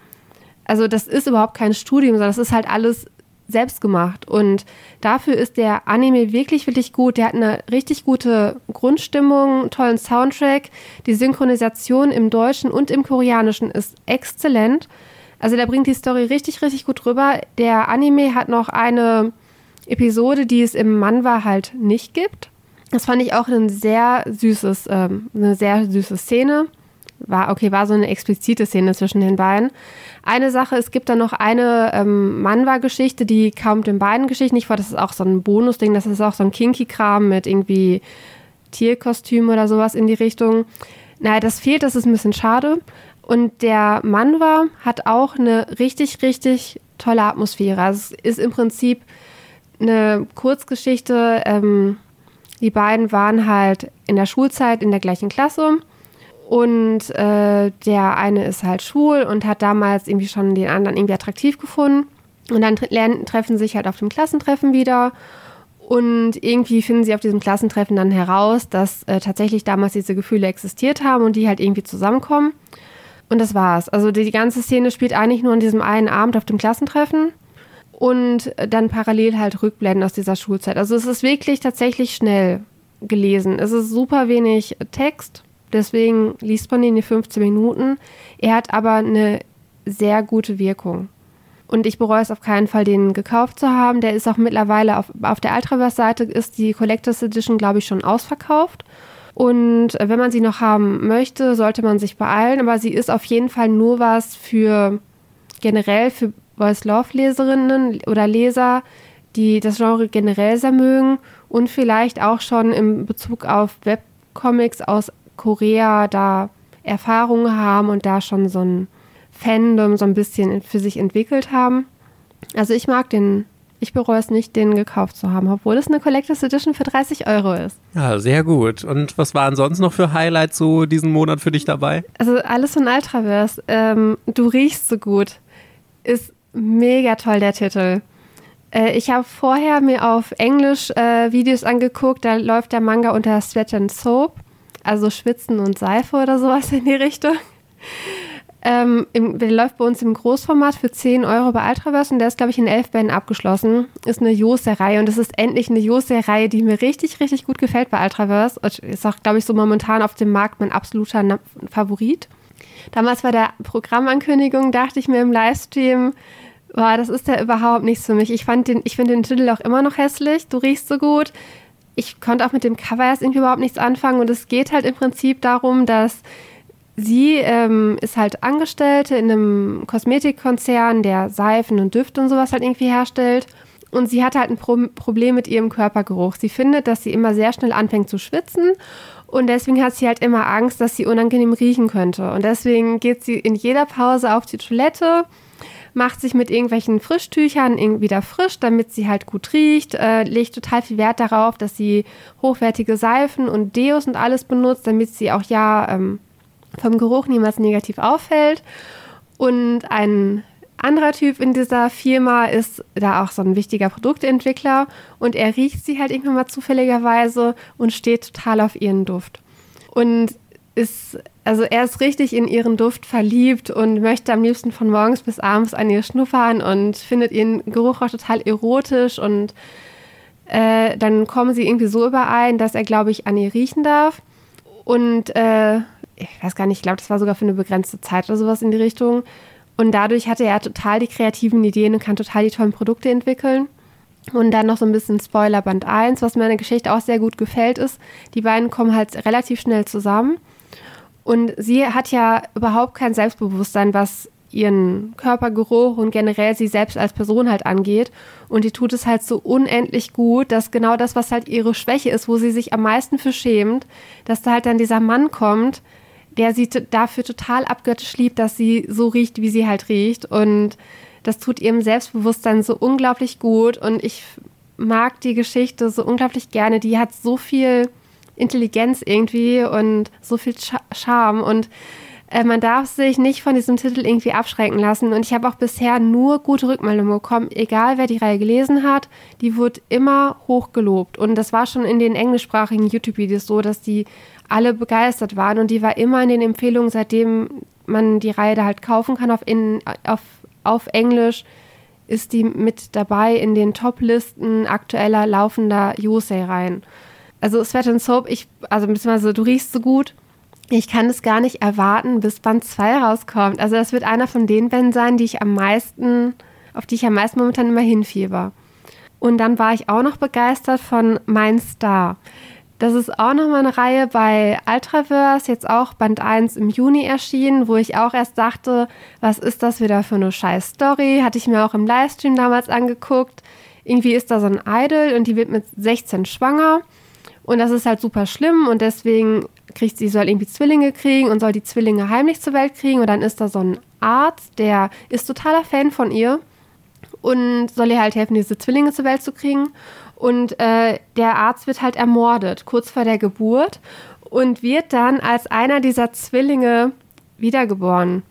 Also das ist überhaupt kein Studium, sondern das ist halt alles selbst gemacht. Und dafür ist der Anime wirklich, wirklich gut. Der hat eine richtig gute Grundstimmung, tollen Soundtrack. Die Synchronisation im Deutschen und im Koreanischen ist exzellent. Also der bringt die Story richtig, richtig gut rüber. Der Anime hat noch eine Episode, die es im Manwa halt nicht gibt. Das fand ich auch ein sehr süßes, ähm, eine sehr süße Szene. War, okay, war so eine explizite Szene zwischen den beiden. Eine Sache, es gibt dann noch eine ähm, Manwa-Geschichte, die kaum den beiden Geschichten nicht vor. Das ist auch so ein Bonusding, das ist auch so ein Kinky-Kram mit irgendwie Tierkostüm oder sowas in die Richtung. Naja, das fehlt, das ist ein bisschen schade. Und der Manwa hat auch eine richtig, richtig tolle Atmosphäre. Also es ist im Prinzip eine Kurzgeschichte. Ähm, die beiden waren halt in der Schulzeit in der gleichen Klasse und äh, der eine ist halt schwul und hat damals irgendwie schon den anderen irgendwie attraktiv gefunden. Und dann lernen, treffen sich halt auf dem Klassentreffen wieder. Und irgendwie finden sie auf diesem Klassentreffen dann heraus, dass äh, tatsächlich damals diese Gefühle existiert haben und die halt irgendwie zusammenkommen. Und das war's. Also die, die ganze Szene spielt eigentlich nur an diesem einen Abend auf dem Klassentreffen und dann parallel halt Rückblenden aus dieser Schulzeit. Also es ist wirklich tatsächlich schnell gelesen. Es ist super wenig Text Deswegen liest man ihn in 15 Minuten. Er hat aber eine sehr gute Wirkung. Und ich bereue es auf keinen Fall, den gekauft zu haben. Der ist auch mittlerweile auf, auf der Ultraverse-Seite ist die Collectors Edition, glaube ich, schon ausverkauft. Und wenn man sie noch haben möchte, sollte man sich beeilen. Aber sie ist auf jeden Fall nur was für generell für Boys Love Leserinnen oder Leser, die das Genre generell sehr mögen und vielleicht auch schon in Bezug auf Webcomics aus Korea da Erfahrungen haben und da schon so ein Fandom so ein bisschen für sich entwickelt haben. Also ich mag den, ich bereue es nicht, den gekauft zu haben, obwohl es eine Collectors Edition für 30 Euro ist. Ja, sehr gut. Und was waren sonst noch für Highlights so diesen Monat für dich dabei? Also alles von Ultraverse. Ähm, du riechst so gut. Ist mega toll, der Titel. Äh, ich habe vorher mir auf Englisch äh, Videos angeguckt, da läuft der Manga unter Sweat and Soap, also Schwitzen und Seife oder sowas in die Richtung. Ähm, im, der läuft bei uns im Großformat für 10 Euro bei Ultraverse und der ist, glaube ich, in elf Bänden abgeschlossen. Ist eine Jose-Reihe und es ist endlich eine Jose-Reihe, die mir richtig, richtig gut gefällt bei Ultraverse. Und ist auch, glaube ich, so momentan auf dem Markt mein absoluter Favorit. Damals bei der Programmankündigung dachte ich mir im Livestream, boah, das ist ja überhaupt nichts für mich. Ich, ich finde den Titel auch immer noch hässlich. Du riechst so gut. Ich konnte auch mit dem Cover erst irgendwie überhaupt nichts anfangen und es geht halt im Prinzip darum, dass sie ähm, ist halt Angestellte in einem Kosmetikkonzern, der Seifen und Düfte und sowas halt irgendwie herstellt. Und sie hat halt ein Pro Problem mit ihrem Körpergeruch. Sie findet, dass sie immer sehr schnell anfängt zu schwitzen. Und deswegen hat sie halt immer Angst, dass sie unangenehm riechen könnte. Und deswegen geht sie in jeder Pause auf die Toilette, macht sich mit irgendwelchen Frischtüchern wieder frisch, damit sie halt gut riecht, äh, legt total viel Wert darauf, dass sie hochwertige Seifen und Deos und alles benutzt, damit sie auch ja ähm, vom Geruch niemals negativ auffällt. Und ein anderer Typ in dieser Firma ist da auch so ein wichtiger Produktentwickler und er riecht sie halt irgendwann mal zufälligerweise und steht total auf ihren Duft. Und ist, also er ist richtig in ihren Duft verliebt und möchte am liebsten von morgens bis abends an ihr schnuppern und findet ihren Geruch auch total erotisch und äh, dann kommen sie irgendwie so überein, dass er, glaube ich, an ihr riechen darf. Und äh, ich weiß gar nicht, ich glaube, das war sogar für eine begrenzte Zeit oder sowas in die Richtung. Und dadurch hatte er total die kreativen Ideen und kann total die tollen Produkte entwickeln. Und dann noch so ein bisschen Spoiler Band 1, was mir an der Geschichte auch sehr gut gefällt, ist, die beiden kommen halt relativ schnell zusammen. Und sie hat ja überhaupt kein Selbstbewusstsein, was ihren Körpergeruch und generell sie selbst als Person halt angeht. Und die tut es halt so unendlich gut, dass genau das, was halt ihre Schwäche ist, wo sie sich am meisten für schämt, dass da halt dann dieser Mann kommt, der sie dafür total abgöttisch liebt, dass sie so riecht, wie sie halt riecht. Und das tut ihrem Selbstbewusstsein so unglaublich gut. Und ich mag die Geschichte so unglaublich gerne. Die hat so viel Intelligenz irgendwie und so viel Charme. Und äh, man darf sich nicht von diesem Titel irgendwie abschrecken lassen. Und ich habe auch bisher nur gute Rückmeldungen bekommen, egal wer die Reihe gelesen hat, die wird immer hoch gelobt. Und das war schon in den englischsprachigen YouTube-Videos so, dass die alle begeistert waren und die war immer in den Empfehlungen, seitdem man die Reihe da halt kaufen kann auf, in, auf, auf Englisch, ist die mit dabei in den Top-Listen aktueller laufender Yosei-Reihen. Also Sweat and Soap, ich, also beziehungsweise du riechst so gut, ich kann es gar nicht erwarten, bis Band 2 rauskommt. Also das wird einer von den Bänden sein, die ich am meisten, auf die ich am meisten momentan immer hinfieber. Und dann war ich auch noch begeistert von Mein Star. Das ist auch nochmal eine Reihe bei Ultraverse, jetzt auch Band 1 im Juni erschienen, wo ich auch erst dachte, was ist das wieder für eine scheiß Story? Hatte ich mir auch im Livestream damals angeguckt. Irgendwie ist da so ein Idol und die wird mit 16 schwanger. Und das ist halt super schlimm und deswegen kriegt sie, soll irgendwie Zwillinge kriegen und soll die Zwillinge heimlich zur Welt kriegen. Und dann ist da so ein Arzt, der ist totaler Fan von ihr und soll ihr halt helfen, diese Zwillinge zur Welt zu kriegen. Und äh, der Arzt wird halt ermordet, kurz vor der Geburt, und wird dann als einer dieser Zwillinge wiedergeboren.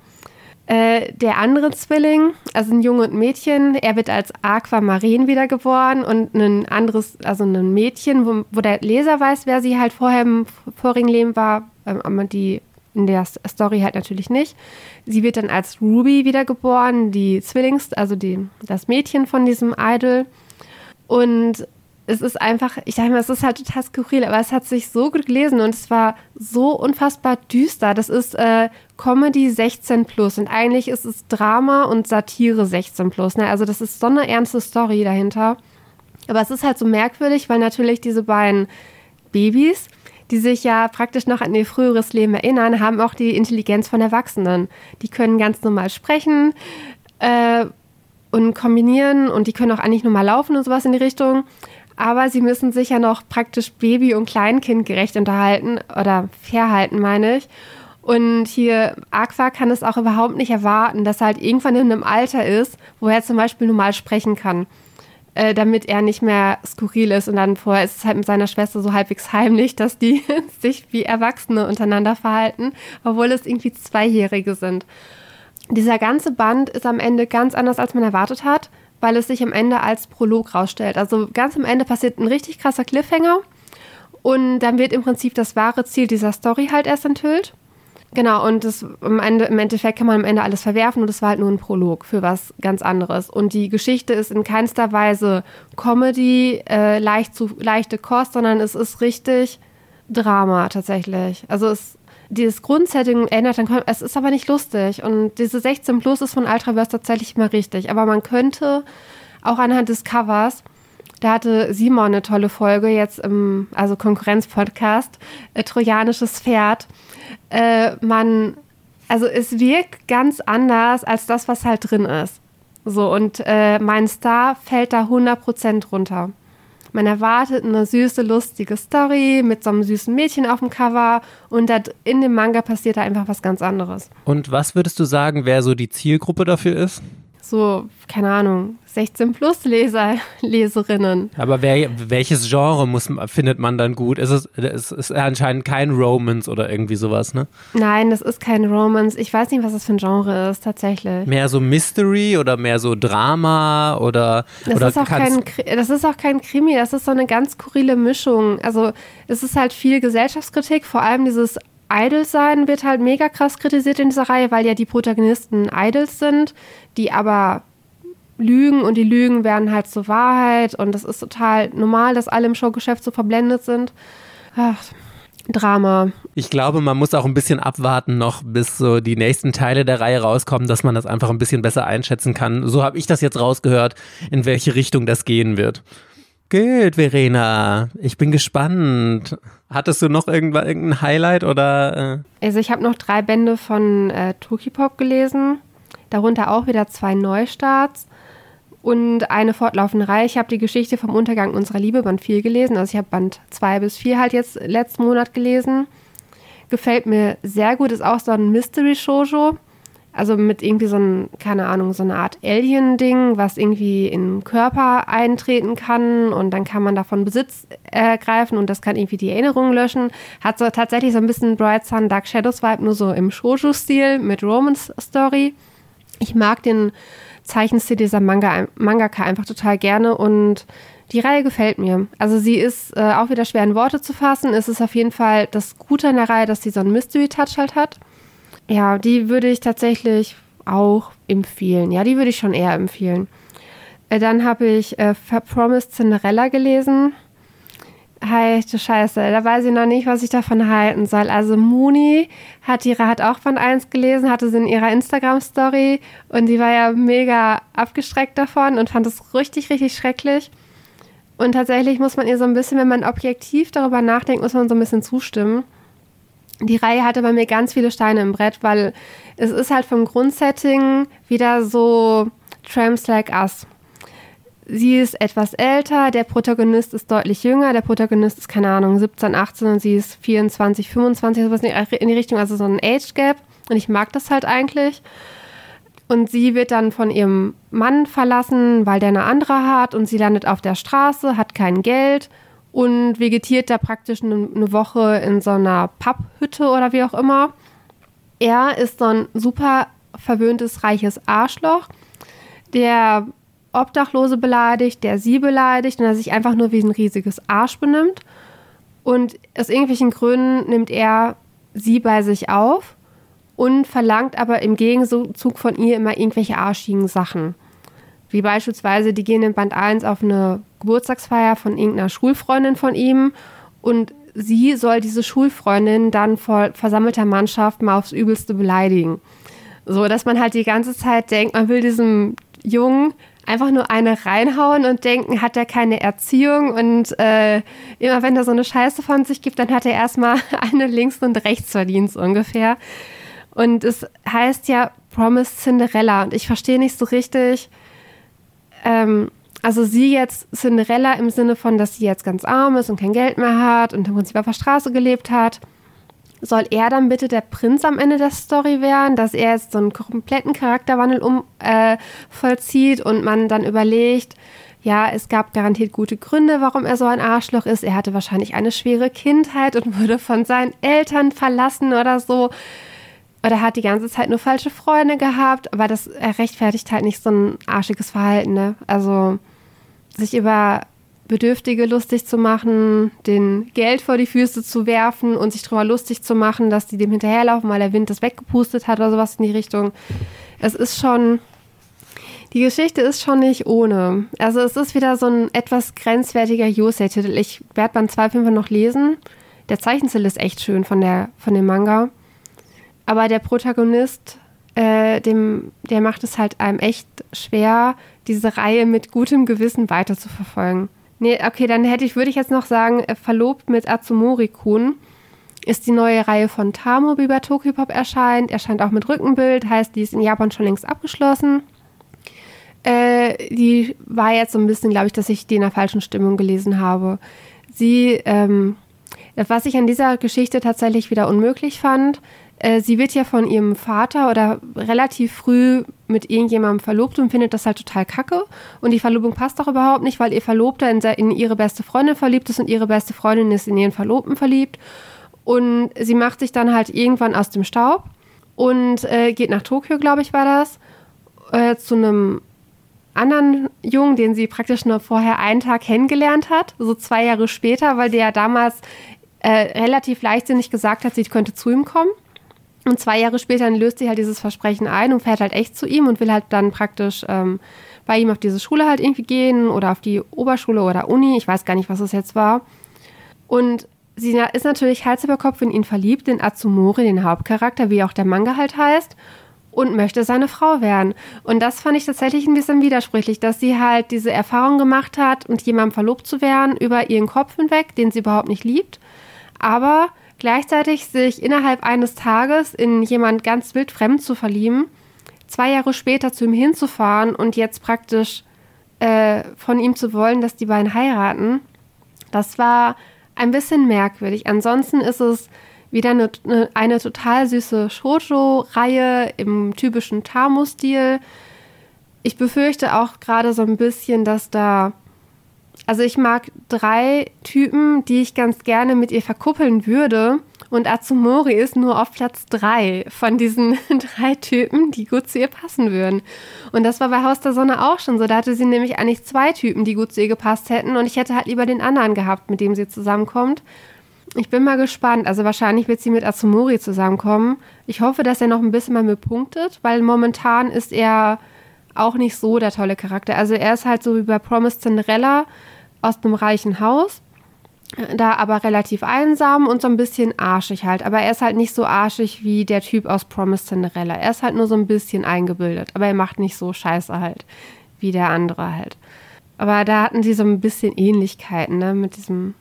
Äh, der andere Zwilling, also ein Junge und Mädchen, er wird als Aquamarin wiedergeboren und ein anderes, also ein Mädchen, wo, wo der Leser weiß, wer sie halt vorher im vorigen Leben war, ähm, aber die in der Story halt natürlich nicht. Sie wird dann als Ruby wiedergeboren, die Zwillings, also die, das Mädchen von diesem Idol. Und es ist einfach, ich sage mal, es ist halt total skurril, aber es hat sich so gut gelesen und es war so unfassbar düster. Das ist äh, Comedy 16 plus und eigentlich ist es Drama und Satire 16 plus. Ne? Also das ist so eine ernste Story dahinter. Aber es ist halt so merkwürdig, weil natürlich diese beiden Babys, die sich ja praktisch noch an ihr früheres Leben erinnern, haben auch die Intelligenz von Erwachsenen. Die können ganz normal sprechen äh, und kombinieren und die können auch eigentlich normal laufen und sowas in die Richtung aber sie müssen sich ja noch praktisch Baby- und Kleinkind gerecht unterhalten oder verhalten, meine ich. Und hier, Aqua kann es auch überhaupt nicht erwarten, dass er halt irgendwann in einem Alter ist, wo er zum Beispiel normal sprechen kann, äh, damit er nicht mehr skurril ist. Und dann vorher ist es halt mit seiner Schwester so halbwegs heimlich, dass die sich wie Erwachsene untereinander verhalten, obwohl es irgendwie Zweijährige sind. Dieser ganze Band ist am Ende ganz anders, als man erwartet hat weil es sich am Ende als Prolog rausstellt. Also ganz am Ende passiert ein richtig krasser Cliffhanger und dann wird im Prinzip das wahre Ziel dieser Story halt erst enthüllt. Genau, und das am Ende, im Endeffekt kann man am Ende alles verwerfen und es war halt nur ein Prolog für was ganz anderes. Und die Geschichte ist in keinster Weise Comedy, äh, leicht zu, leichte Kost, sondern es ist richtig Drama tatsächlich. Also es dieses Grundsetting ändert, dann es ist aber nicht lustig. Und diese 16 Plus ist von Ultraverse tatsächlich immer richtig. Aber man könnte auch anhand des Covers, da hatte Simon eine tolle Folge jetzt im, also Konkurrenz-Podcast, äh, Trojanisches Pferd. Äh, man, also es wirkt ganz anders als das, was halt drin ist. So, und äh, mein Star fällt da 100% runter. Man erwartet eine süße, lustige Story mit so einem süßen Mädchen auf dem Cover und in dem Manga passiert da einfach was ganz anderes. Und was würdest du sagen, wer so die Zielgruppe dafür ist? So, keine Ahnung, 16 plus Leser, Leserinnen. Aber wer, welches Genre muss, findet man dann gut? Ist es, es ist anscheinend kein Romance oder irgendwie sowas, ne? Nein, das ist kein Romance. Ich weiß nicht, was das für ein Genre ist, tatsächlich. Mehr so Mystery oder mehr so Drama oder. Das, oder ist, auch kein, das ist auch kein Krimi, das ist so eine ganz skurrile Mischung. Also, es ist halt viel Gesellschaftskritik, vor allem dieses Idols sein wird halt mega krass kritisiert in dieser Reihe, weil ja die Protagonisten Idols sind, die aber lügen und die Lügen werden halt zur Wahrheit und das ist total normal, dass alle im Showgeschäft so verblendet sind. Ach, Drama. Ich glaube, man muss auch ein bisschen abwarten noch, bis so die nächsten Teile der Reihe rauskommen, dass man das einfach ein bisschen besser einschätzen kann. So habe ich das jetzt rausgehört, in welche Richtung das gehen wird. Gut, Verena. Ich bin gespannt. Hattest du noch irgendein Highlight oder? Äh? Also ich habe noch drei Bände von äh, Tokipop gelesen, darunter auch wieder zwei Neustarts und eine fortlaufende Reihe. Ich habe die Geschichte vom Untergang unserer Liebe Band 4 gelesen. Also ich habe Band 2 bis 4 halt jetzt letzten Monat gelesen. Gefällt mir sehr gut. Ist auch so ein Mystery Shoujo. Also mit irgendwie so ein, keine Ahnung, so eine Art Alien-Ding, was irgendwie in den Körper eintreten kann und dann kann man davon Besitz ergreifen und das kann irgendwie die Erinnerungen löschen. Hat so tatsächlich so ein bisschen Bright Sun Dark Shadows Vibe, nur so im Shoujo-Stil mit Romance Story. Ich mag den Zeichenstil dieser Manga, Mangaka einfach total gerne und die Reihe gefällt mir. Also sie ist äh, auch wieder schwer in Worte zu fassen. Es ist auf jeden Fall das Gute an der Reihe, dass sie so einen Mystery-Touch halt hat. Ja, die würde ich tatsächlich auch empfehlen. Ja, die würde ich schon eher empfehlen. Äh, dann habe ich äh, Promised Cinderella gelesen. Heilige Scheiße, da weiß ich noch nicht, was ich davon halten soll. Also Mooney hat ihre hat auch von 1 gelesen, hatte sie in ihrer Instagram-Story und die war ja mega abgestreckt davon und fand es richtig, richtig schrecklich. Und tatsächlich muss man ihr so ein bisschen, wenn man objektiv darüber nachdenkt, muss man so ein bisschen zustimmen die Reihe hatte bei mir ganz viele Steine im Brett, weil es ist halt vom Grundsetting wieder so Tramps Like Us. Sie ist etwas älter, der Protagonist ist deutlich jünger, der Protagonist ist, keine Ahnung, 17, 18 und sie ist 24, 25, sowas in die Richtung, also so ein Age Gap. Und ich mag das halt eigentlich. Und sie wird dann von ihrem Mann verlassen, weil der eine andere hat und sie landet auf der Straße, hat kein Geld und vegetiert da praktisch eine, Woche in so einer Papphütte oder wie auch immer. Er ist so ein super verwöhntes, reiches Arschloch, der Obdachlose beleidigt, der sie beleidigt und er sich einfach nur wie ein riesiges Arsch benimmt. Und aus irgendwelchen Gründen nimmt er sie bei sich auf und verlangt aber im Gegenzug von ihr immer irgendwelche arschigen Sachen. Wie beispielsweise, die gehen in Band 1 auf eine Geburtstagsfeier von irgendeiner Schulfreundin von ihm und sie soll diese Schulfreundin dann vor versammelter Mannschaft mal aufs Übelste beleidigen. So, dass man halt die ganze Zeit denkt, man will diesem Jungen einfach nur eine reinhauen und denken, hat er keine Erziehung und äh, immer wenn er so eine Scheiße von sich gibt, dann hat er erstmal eine links und rechts verdient ungefähr. Und es heißt ja Promised Cinderella und ich verstehe nicht so richtig, ähm, also sie jetzt Cinderella im Sinne von, dass sie jetzt ganz arm ist und kein Geld mehr hat und im Prinzip auf der Straße gelebt hat soll er dann bitte der Prinz am Ende der Story werden, dass er jetzt so einen kompletten Charakterwandel um, äh, vollzieht und man dann überlegt, ja, es gab garantiert gute Gründe, warum er so ein Arschloch ist. Er hatte wahrscheinlich eine schwere Kindheit und wurde von seinen Eltern verlassen oder so. Oder hat die ganze Zeit nur falsche Freunde gehabt, aber das rechtfertigt halt nicht so ein arschiges Verhalten. Ne? Also sich über Bedürftige lustig zu machen, den Geld vor die Füße zu werfen und sich darüber lustig zu machen, dass die dem hinterherlaufen, weil der Wind das weggepustet hat oder sowas in die Richtung. Es ist schon, die Geschichte ist schon nicht ohne. Also es ist wieder so ein etwas grenzwertiger Yosei-Titel. Ich werde beim 2.5 noch lesen. Der Zeichenstil ist echt schön von, der, von dem Manga. Aber der Protagonist, äh, dem, der macht es halt einem echt schwer, diese Reihe mit gutem Gewissen weiter zu verfolgen. Nee, okay, dann hätte ich, würde ich jetzt noch sagen, äh, Verlobt mit Atsumori-kun ist die neue Reihe von Tamo, die bei Tokyopop erscheint. Erscheint auch mit Rückenbild, heißt, die ist in Japan schon längst abgeschlossen. Äh, die war jetzt so ein bisschen, glaube ich, dass ich die in der falschen Stimmung gelesen habe. Sie, ähm, was ich an dieser Geschichte tatsächlich wieder unmöglich fand, äh, sie wird ja von ihrem Vater oder relativ früh mit irgendjemandem verlobt und findet das halt total kacke. Und die Verlobung passt auch überhaupt nicht, weil ihr Verlobter in, in ihre beste Freundin verliebt ist und ihre beste Freundin ist in ihren Verlobten verliebt. Und sie macht sich dann halt irgendwann aus dem Staub und äh, geht nach Tokio, glaube ich, war das, äh, zu einem anderen Jungen, den sie praktisch nur vorher einen Tag kennengelernt hat, so zwei Jahre später, weil der ja damals äh, relativ leichtsinnig gesagt hat, sie könnte zu ihm kommen. Und zwei Jahre später löst sie halt dieses Versprechen ein und fährt halt echt zu ihm und will halt dann praktisch ähm, bei ihm auf diese Schule halt irgendwie gehen oder auf die Oberschule oder Uni. Ich weiß gar nicht, was es jetzt war. Und sie ist natürlich Hals über Kopf in ihn verliebt, in Atsumori, den Hauptcharakter, wie auch der Manga halt heißt, und möchte seine Frau werden. Und das fand ich tatsächlich ein bisschen widersprüchlich, dass sie halt diese Erfahrung gemacht hat, und jemandem verlobt zu werden, über ihren Kopf hinweg, den sie überhaupt nicht liebt. Aber Gleichzeitig sich innerhalb eines Tages in jemand ganz wild fremd zu verlieben, zwei Jahre später zu ihm hinzufahren und jetzt praktisch äh, von ihm zu wollen, dass die beiden heiraten, das war ein bisschen merkwürdig. Ansonsten ist es wieder eine, eine, total süße Shoujo-Reihe im typischen Tamo-Stil. Ich befürchte auch gerade so ein bisschen, dass da also ich mag drei Typen, die ich ganz gerne mit ihr verkuppeln würde. Und Atsumori ist nur auf Platz drei von diesen drei Typen, die gut zu ihr passen würden. Und das war bei Haus der Sonne auch schon so. Da hatte sie nämlich eigentlich zwei Typen, die gut zu ihr gepasst hätten. Und ich hätte halt lieber den anderen gehabt, mit dem sie zusammenkommt. Ich bin mal gespannt. Also wahrscheinlich wird sie mit Atsumori zusammenkommen. Ich hoffe, dass er noch ein bisschen mal mit punktet, weil momentan ist er auch nicht so der tolle Charakter. Also er ist halt so wie bei Promised Cinderella aus einem reichen Haus, da aber relativ einsam und so ein bisschen arschig halt. Aber er ist halt nicht so arschig wie der Typ aus Promised Cinderella. Er ist halt nur so ein bisschen eingebildet, aber er macht nicht so scheiße halt wie der andere halt. Aber da hatten sie so ein bisschen Ähnlichkeiten, ne, mit diesem,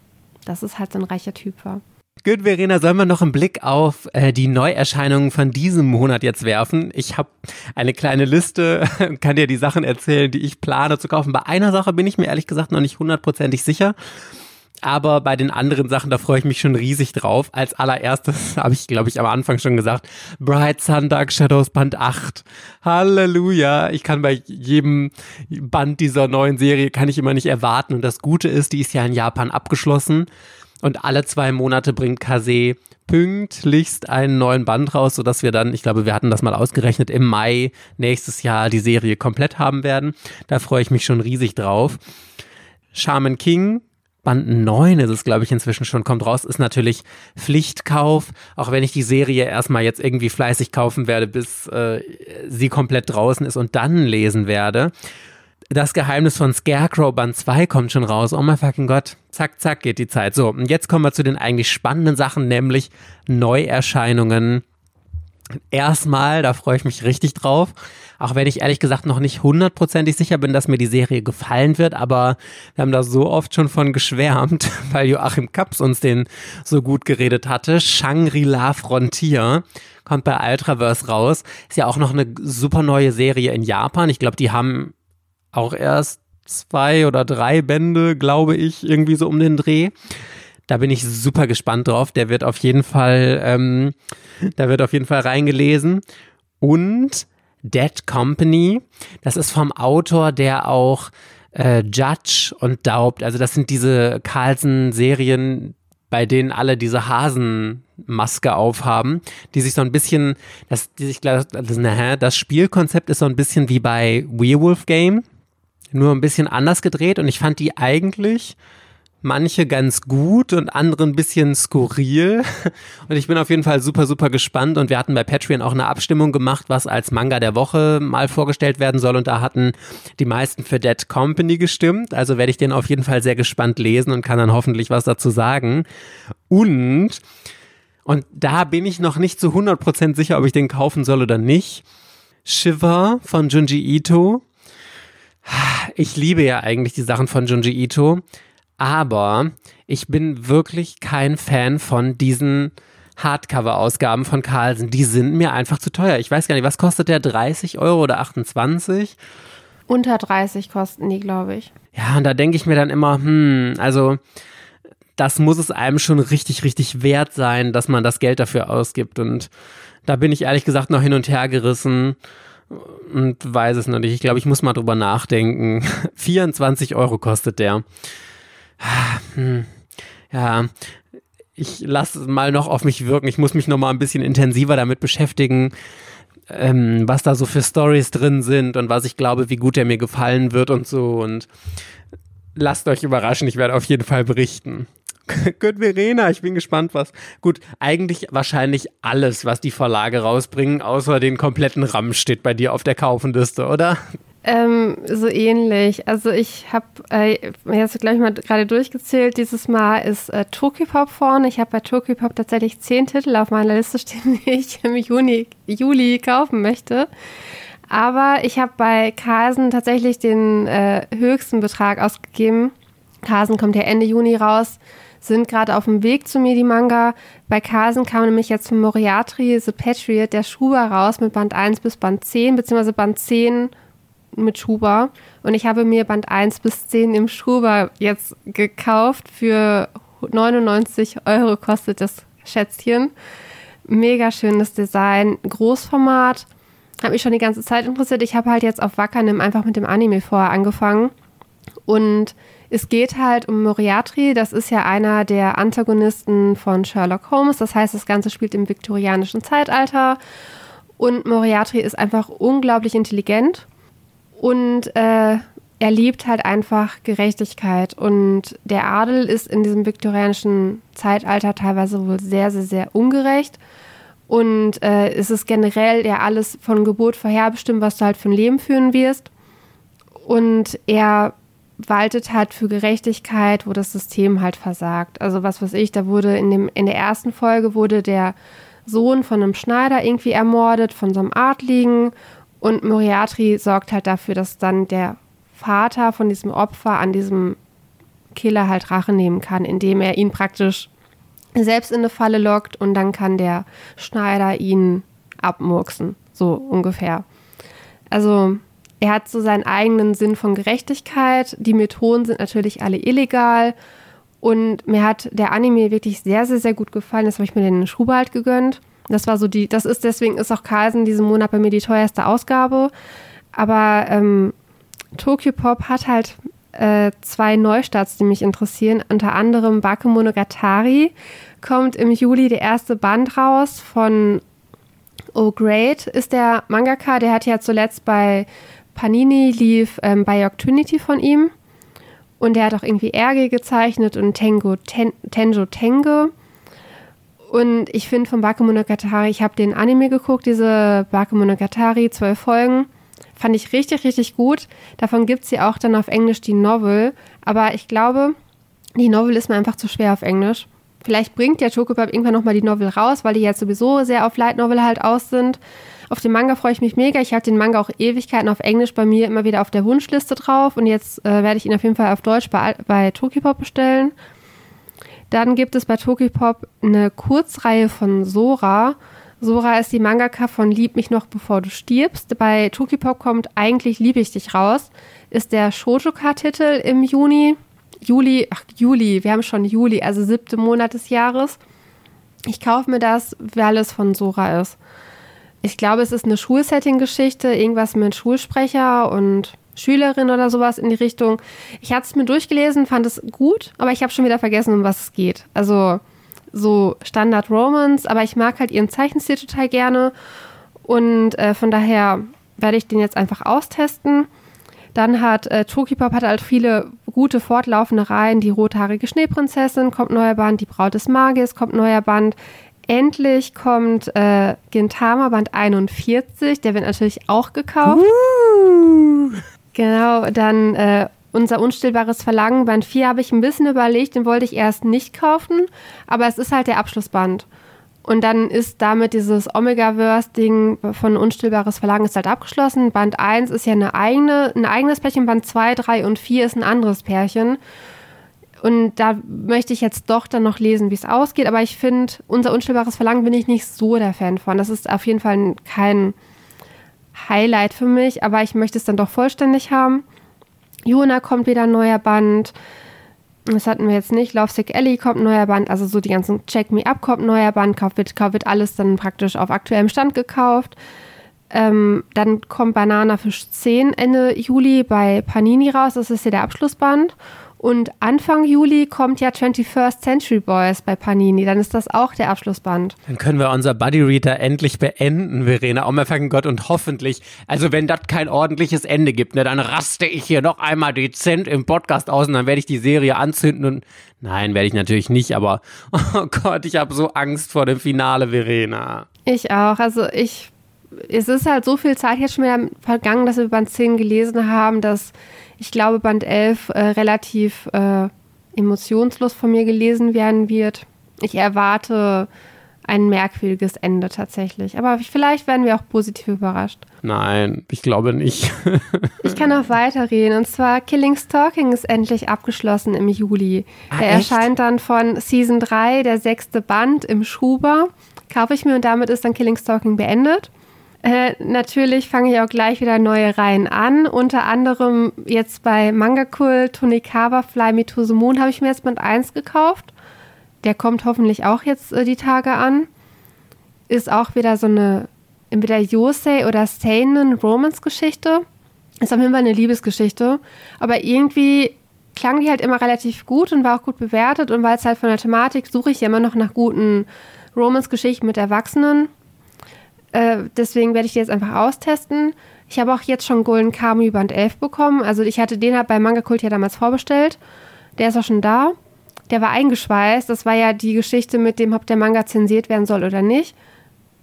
dass es halt so ein reicher Typ war. Gut, Verena, sollen wir noch einen Blick auf äh, die Neuerscheinungen von diesem Monat jetzt werfen? Ich habe eine kleine Liste, kann dir die Sachen erzählen, die ich plane zu kaufen. Bei einer Sache bin ich mir ehrlich gesagt noch nicht hundertprozentig sicher. Aber bei den anderen Sachen, da freue ich mich schon riesig drauf. Als allererstes habe ich, glaube ich, am Anfang schon gesagt, Bright Sun Dark Shadows Band 8. Halleluja. Ich kann bei jedem Band dieser neuen Serie, kann ich immer nicht erwarten. Und das Gute ist, die ist ja in Japan abgeschlossen. Und alle zwei Monate bringt Kase pünktlichst einen neuen Band raus, sodass wir dann, ich glaube, wir hatten das mal ausgerechnet, im Mai nächstes Jahr die Serie komplett haben werden. Da freue ich mich schon riesig drauf. Shaman King, Band 9 ist es, glaube ich, inzwischen schon, kommt raus, ist natürlich Pflichtkauf, auch wenn ich die Serie erstmal jetzt irgendwie fleißig kaufen werde, bis äh, sie komplett draußen ist und dann lesen werde das Geheimnis von Scarecrow Band 2 kommt schon raus. Oh mein fucking Gott. Zack, zack geht die Zeit. So, und jetzt kommen wir zu den eigentlich spannenden Sachen, nämlich Neuerscheinungen. Erstmal, da freue ich mich richtig drauf. Auch wenn ich ehrlich gesagt noch nicht hundertprozentig sicher bin, dass mir die Serie gefallen wird, aber wir haben da so oft schon von geschwärmt, weil Joachim Kaps uns den so gut geredet hatte. Shangri-La Frontier kommt bei Ultraverse raus. Ist ja auch noch eine super neue Serie in Japan. Ich glaube, die haben auch erst zwei oder drei Bände, glaube ich, irgendwie so um den Dreh. Da bin ich super gespannt drauf. Der wird auf jeden Fall, ähm, da wird auf jeden Fall reingelesen. Und Dead Company, das ist vom Autor, der auch äh, Judge und Daubt, also das sind diese Carlsen-Serien, bei denen alle diese Hasenmaske aufhaben, die sich so ein bisschen, das, die sich, das, das Spielkonzept ist so ein bisschen wie bei Werewolf Game, nur ein bisschen anders gedreht und ich fand die eigentlich manche ganz gut und andere ein bisschen skurril. Und ich bin auf jeden Fall super, super gespannt. Und wir hatten bei Patreon auch eine Abstimmung gemacht, was als Manga der Woche mal vorgestellt werden soll. Und da hatten die meisten für Dead Company gestimmt. Also werde ich den auf jeden Fall sehr gespannt lesen und kann dann hoffentlich was dazu sagen. Und, und da bin ich noch nicht zu 100% sicher, ob ich den kaufen soll oder nicht. Shiver von Junji Ito. Ich liebe ja eigentlich die Sachen von Junji Ito. Aber ich bin wirklich kein Fan von diesen Hardcover-Ausgaben von Carlsen. Die sind mir einfach zu teuer. Ich weiß gar nicht, was kostet der? 30 Euro oder 28? Unter 30 kosten die, glaube ich. Ja, und da denke ich mir dann immer, hm, also das muss es einem schon richtig, richtig wert sein, dass man das Geld dafür ausgibt. Und da bin ich ehrlich gesagt noch hin und her gerissen und weiß es noch nicht. Ich glaube, ich muss mal drüber nachdenken. 24 Euro kostet der. Ja, ich lasse es mal noch auf mich wirken. Ich muss mich noch mal ein bisschen intensiver damit beschäftigen, ähm, was da so für Stories drin sind und was ich glaube, wie gut er mir gefallen wird und so. Und lasst euch überraschen, ich werde auf jeden Fall berichten. Gut, Verena, ich bin gespannt, was. Gut, eigentlich wahrscheinlich alles, was die Verlage rausbringen, außer den kompletten RAM steht bei dir auf der Kaufenliste, oder? Ähm, so ähnlich. Also ich habe äh, jetzt gleich mal gerade durchgezählt. Dieses Mal ist äh, Tokyopop vorne. Ich habe bei Tokyopop tatsächlich zehn Titel auf meiner Liste stehen, die ich im Juni, Juli kaufen möchte. Aber ich habe bei Carsen tatsächlich den äh, höchsten Betrag ausgegeben. Carsen kommt ja Ende Juni raus, sind gerade auf dem Weg zu mir, die Manga. Bei Carsen kam nämlich jetzt von Moriarty The Patriot der Schuber raus mit Band 1 bis Band 10, beziehungsweise Band 10 mit Schuber. Und ich habe mir Band 1 bis 10 im Schuber jetzt gekauft. Für 99 Euro kostet das Schätzchen. Mega schönes Design, Großformat. Hat mich schon die ganze Zeit interessiert. Ich habe halt jetzt auf Wackernim einfach mit dem Anime vorher angefangen. Und es geht halt um Moriarty. Das ist ja einer der Antagonisten von Sherlock Holmes. Das heißt, das Ganze spielt im viktorianischen Zeitalter. Und Moriarty ist einfach unglaublich intelligent und äh, er liebt halt einfach Gerechtigkeit. Und der Adel ist in diesem viktorianischen Zeitalter teilweise wohl sehr, sehr, sehr ungerecht. Und äh, es ist generell ja alles von Geburt vorherbestimmt, was du halt für ein Leben führen wirst. Und er waltet halt für Gerechtigkeit, wo das System halt versagt. Also was weiß ich, da wurde in, dem, in der ersten Folge wurde der Sohn von einem Schneider irgendwie ermordet, von so einem Adligen. Und Moriarty sorgt halt dafür, dass dann der Vater von diesem Opfer an diesem Killer halt Rache nehmen kann, indem er ihn praktisch selbst in eine Falle lockt und dann kann der Schneider ihn abmurksen, so ungefähr. Also er hat so seinen eigenen Sinn von Gerechtigkeit. Die Methoden sind natürlich alle illegal. Und mir hat der Anime wirklich sehr, sehr, sehr gut gefallen. Das habe ich mir den Schuber halt gegönnt. Das war so die, das ist deswegen ist auch Carlsen diesen Monat bei mir die teuerste Ausgabe. Aber ähm, Tokyo Pop hat halt äh, zwei Neustarts, die mich interessieren. Unter anderem Bakemonogatari kommt im Juli der erste Band raus von Oh Great ist der Mangaka. Der hat ja zuletzt bei Panini lief ähm, Biok Trinity von ihm. Und der hat auch irgendwie Erge gezeichnet und Tengo, Ten, Tenjo Tenge. Und ich finde von Bakemonogatari, ich habe den Anime geguckt, diese Bakemonogatari, zwölf Folgen. Fand ich richtig, richtig gut. Davon gibt es ja auch dann auf Englisch die Novel. Aber ich glaube, die Novel ist mir einfach zu schwer auf Englisch. Vielleicht bringt ja Chocopop irgendwann nochmal die Novel raus, weil die jetzt sowieso sehr auf Light Novel halt aus sind. Auf den Manga freue ich mich mega. Ich habe den Manga auch Ewigkeiten auf Englisch bei mir immer wieder auf der Wunschliste drauf. Und jetzt äh, werde ich ihn auf jeden Fall auf Deutsch bei, bei Tokipop bestellen. Dann gibt es bei Tokipop eine Kurzreihe von Sora. Sora ist die Mangaka von Lieb mich noch bevor du stirbst. Bei Tokipop kommt eigentlich Liebe ich dich raus. Ist der Shoujoka-Titel im Juni. Juli, ach Juli, wir haben schon Juli, also siebte Monat des Jahres. Ich kaufe mir das, weil es von Sora ist. Ich glaube, es ist eine Schulsetting-Geschichte, irgendwas mit Schulsprecher und Schülerin oder sowas in die Richtung. Ich hatte es mir durchgelesen, fand es gut, aber ich habe schon wieder vergessen, um was es geht. Also so Standard Romance, aber ich mag halt ihren Zeichenstil total gerne und äh, von daher werde ich den jetzt einfach austesten. Dann hat äh, Tokipop hat halt viele gute fortlaufende Reihen. Die rothaarige Schneeprinzessin kommt neuer Band, die Braut des Magiers kommt neuer Band. Endlich kommt äh, Gintama Band 41, der wird natürlich auch gekauft. Uh. Genau, dann äh, unser unstillbares Verlangen, Band 4 habe ich ein bisschen überlegt, den wollte ich erst nicht kaufen, aber es ist halt der Abschlussband. Und dann ist damit dieses Omega-Verse-Ding von Unstillbares Verlangen ist halt abgeschlossen. Band 1 ist ja eine eigene, ein eigenes Pärchen, Band 2, 3 und 4 ist ein anderes Pärchen. Und da möchte ich jetzt doch dann noch lesen, wie es ausgeht. Aber ich finde, unser unstillbares Verlangen bin ich nicht so der Fan von. Das ist auf jeden Fall kein Highlight für mich, aber ich möchte es dann doch vollständig haben. Jona kommt wieder ein neuer Band. Das hatten wir jetzt nicht. Lovesick Ellie kommt ein neuer Band. Also so die ganzen Check Me Up kommt ein neuer Band. Kauf wird, Kauf wird alles dann praktisch auf aktuellem Stand gekauft. Ähm, dann kommt Banana Fisch 10 Ende Juli bei Panini raus. Das ist ja der Abschlussband. Und Anfang Juli kommt ja 21st Century Boys bei Panini. Dann ist das auch der Abschlussband. Dann können wir unser Buddy Reader endlich beenden, Verena. Oh mein fucking Gott. Und hoffentlich, also wenn das kein ordentliches Ende gibt, ne, dann raste ich hier noch einmal dezent im Podcast aus und dann werde ich die Serie anzünden und nein, werde ich natürlich nicht, aber oh Gott, ich habe so Angst vor dem Finale, Verena. Ich auch. Also ich, es ist halt so viel Zeit jetzt schon wieder vergangen, dass wir Band 10 gelesen haben, dass ich glaube, Band 11 äh, relativ äh, emotionslos von mir gelesen werden wird. Ich erwarte ein merkwürdiges Ende tatsächlich. Aber vielleicht werden wir auch positiv überrascht. Nein, ich glaube nicht. ich kann auch weiterreden. Und zwar Killing Stalking ist endlich abgeschlossen im Juli. Ah, er echt? erscheint dann von Season 3, der sechste Band im Schuber. Kaufe ich mir und damit ist dann Killing Stalking beendet. Äh, natürlich fange ich auch gleich wieder neue Reihen an. Unter anderem jetzt bei Manga Cool Tonikawa Fly Me to the Moon habe ich mir jetzt Band 1 gekauft. Der kommt hoffentlich auch jetzt äh, die Tage an. Ist auch wieder so eine entweder Yosei oder Seinen Romance Geschichte. Ist auf jeden Fall eine Liebesgeschichte. Aber irgendwie klang die halt immer relativ gut und war auch gut bewertet. Und weil es halt von der Thematik suche ich ja immer noch nach guten Romance-Geschichten mit Erwachsenen. Äh, deswegen werde ich die jetzt einfach austesten. Ich habe auch jetzt schon Golden Kamuy Band 11 bekommen. Also ich hatte den halt bei Manga Kult ja damals vorbestellt. Der ist auch schon da. Der war eingeschweißt. Das war ja die Geschichte mit dem, ob der Manga zensiert werden soll oder nicht.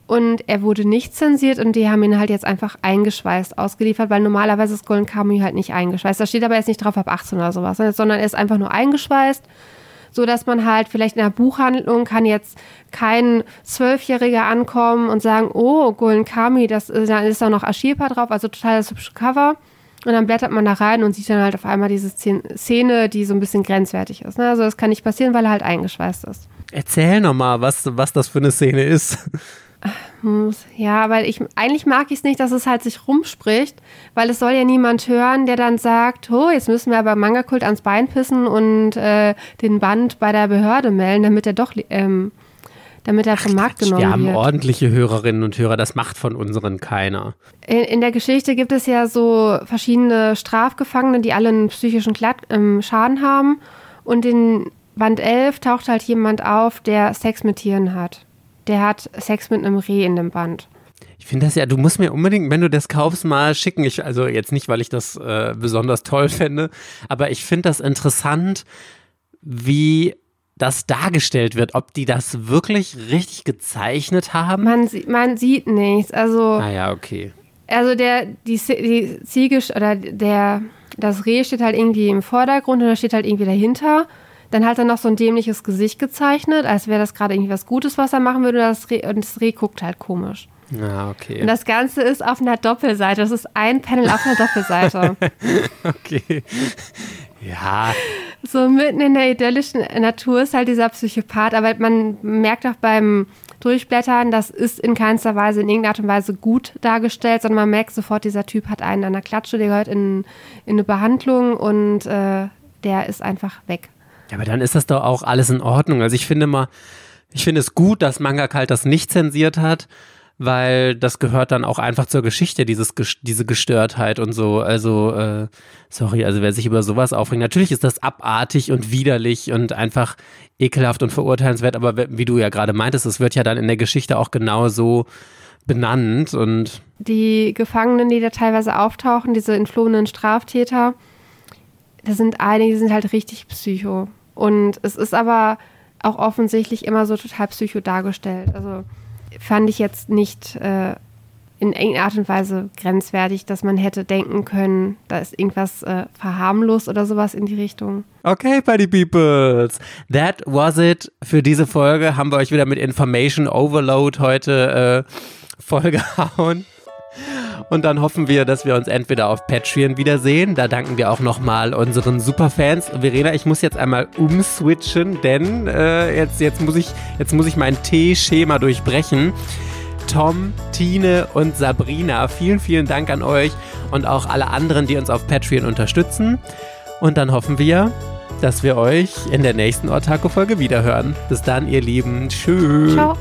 Und er wurde nicht zensiert und die haben ihn halt jetzt einfach eingeschweißt ausgeliefert, weil normalerweise ist Golden Kamuy halt nicht eingeschweißt. Da steht aber jetzt nicht drauf ab 18 oder sowas, sondern er ist einfach nur eingeschweißt so dass man halt vielleicht in der Buchhandlung kann jetzt kein Zwölfjähriger ankommen und sagen, oh, Golden Kami, das, da ist da noch Ashipa drauf, also total das hübsche Cover. Und dann blättert man da rein und sieht dann halt auf einmal diese Szene, die so ein bisschen grenzwertig ist. Ne? Also das kann nicht passieren, weil er halt eingeschweißt ist. Erzähl nochmal, was, was das für eine Szene ist. Ja, weil ich eigentlich mag ich es nicht, dass es halt sich rumspricht, weil es soll ja niemand hören, der dann sagt, oh, jetzt müssen wir aber Manga-Kult ans Bein pissen und äh, den Band bei der Behörde melden, damit er doch ähm, damit er vom Markt genommen wird. Wir haben wird. ordentliche Hörerinnen und Hörer, das macht von unseren keiner. In, in, der Geschichte gibt es ja so verschiedene Strafgefangene, die alle einen psychischen Klatt, ähm, Schaden haben. Und in Band 11 taucht halt jemand auf, der Sex mit Tieren hat der hat Sex mit einem Reh in dem Band. Ich finde das ja, du musst mir unbedingt, wenn du das kaufst, mal schicken. Ich, also jetzt nicht, weil ich das äh, besonders toll fände, aber ich finde das interessant, wie das dargestellt wird, ob die das wirklich richtig gezeichnet haben. Man, man sieht nichts. Also. Ah ja, okay. Also der, die, die Ziege oder der, das Reh steht halt irgendwie im Vordergrund und da steht halt irgendwie dahinter. Dann hat er noch so ein dämliches Gesicht gezeichnet, als wäre das gerade irgendwie was Gutes, was er machen würde. Und das Reh, und das Reh guckt halt komisch. Ah, okay. Und das Ganze ist auf einer Doppelseite. Das ist ein Panel auf einer Doppelseite. okay. Ja. So mitten in der idyllischen Natur ist halt dieser Psychopath, aber man merkt auch beim Durchblättern, das ist in keinster Weise in irgendeiner Art und Weise gut dargestellt, sondern man merkt sofort, dieser Typ hat einen an der Klatsche, der gehört in, in eine Behandlung und äh, der ist einfach weg. Ja, aber dann ist das doch auch alles in Ordnung. Also ich finde mal, ich finde es gut, dass Manga Kalt das nicht zensiert hat weil das gehört dann auch einfach zur Geschichte, dieses, diese Gestörtheit und so. Also, äh, sorry, also wer sich über sowas aufregt, natürlich ist das abartig und widerlich und einfach ekelhaft und verurteilenswert, aber wie du ja gerade meintest, es wird ja dann in der Geschichte auch genau so benannt und. Die Gefangenen, die da teilweise auftauchen, diese entflohenen Straftäter, da sind einige, die sind halt richtig psycho. Und es ist aber auch offensichtlich immer so total psycho dargestellt. Also fand ich jetzt nicht äh, in irgendeiner Art und Weise grenzwertig, dass man hätte denken können, da ist irgendwas äh, verharmlost oder sowas in die Richtung. Okay, Party Peoples. That was it für diese Folge. Haben wir euch wieder mit Information Overload heute äh, vollgehauen. Und dann hoffen wir, dass wir uns entweder auf Patreon wiedersehen. Da danken wir auch nochmal unseren Superfans. Verena, ich muss jetzt einmal umswitchen, denn äh, jetzt, jetzt, muss ich, jetzt muss ich mein T-Schema durchbrechen. Tom, Tine und Sabrina, vielen, vielen Dank an euch und auch alle anderen, die uns auf Patreon unterstützen. Und dann hoffen wir, dass wir euch in der nächsten Ortaco-Folge wiederhören. Bis dann, ihr Lieben. Tschüss. Ciao.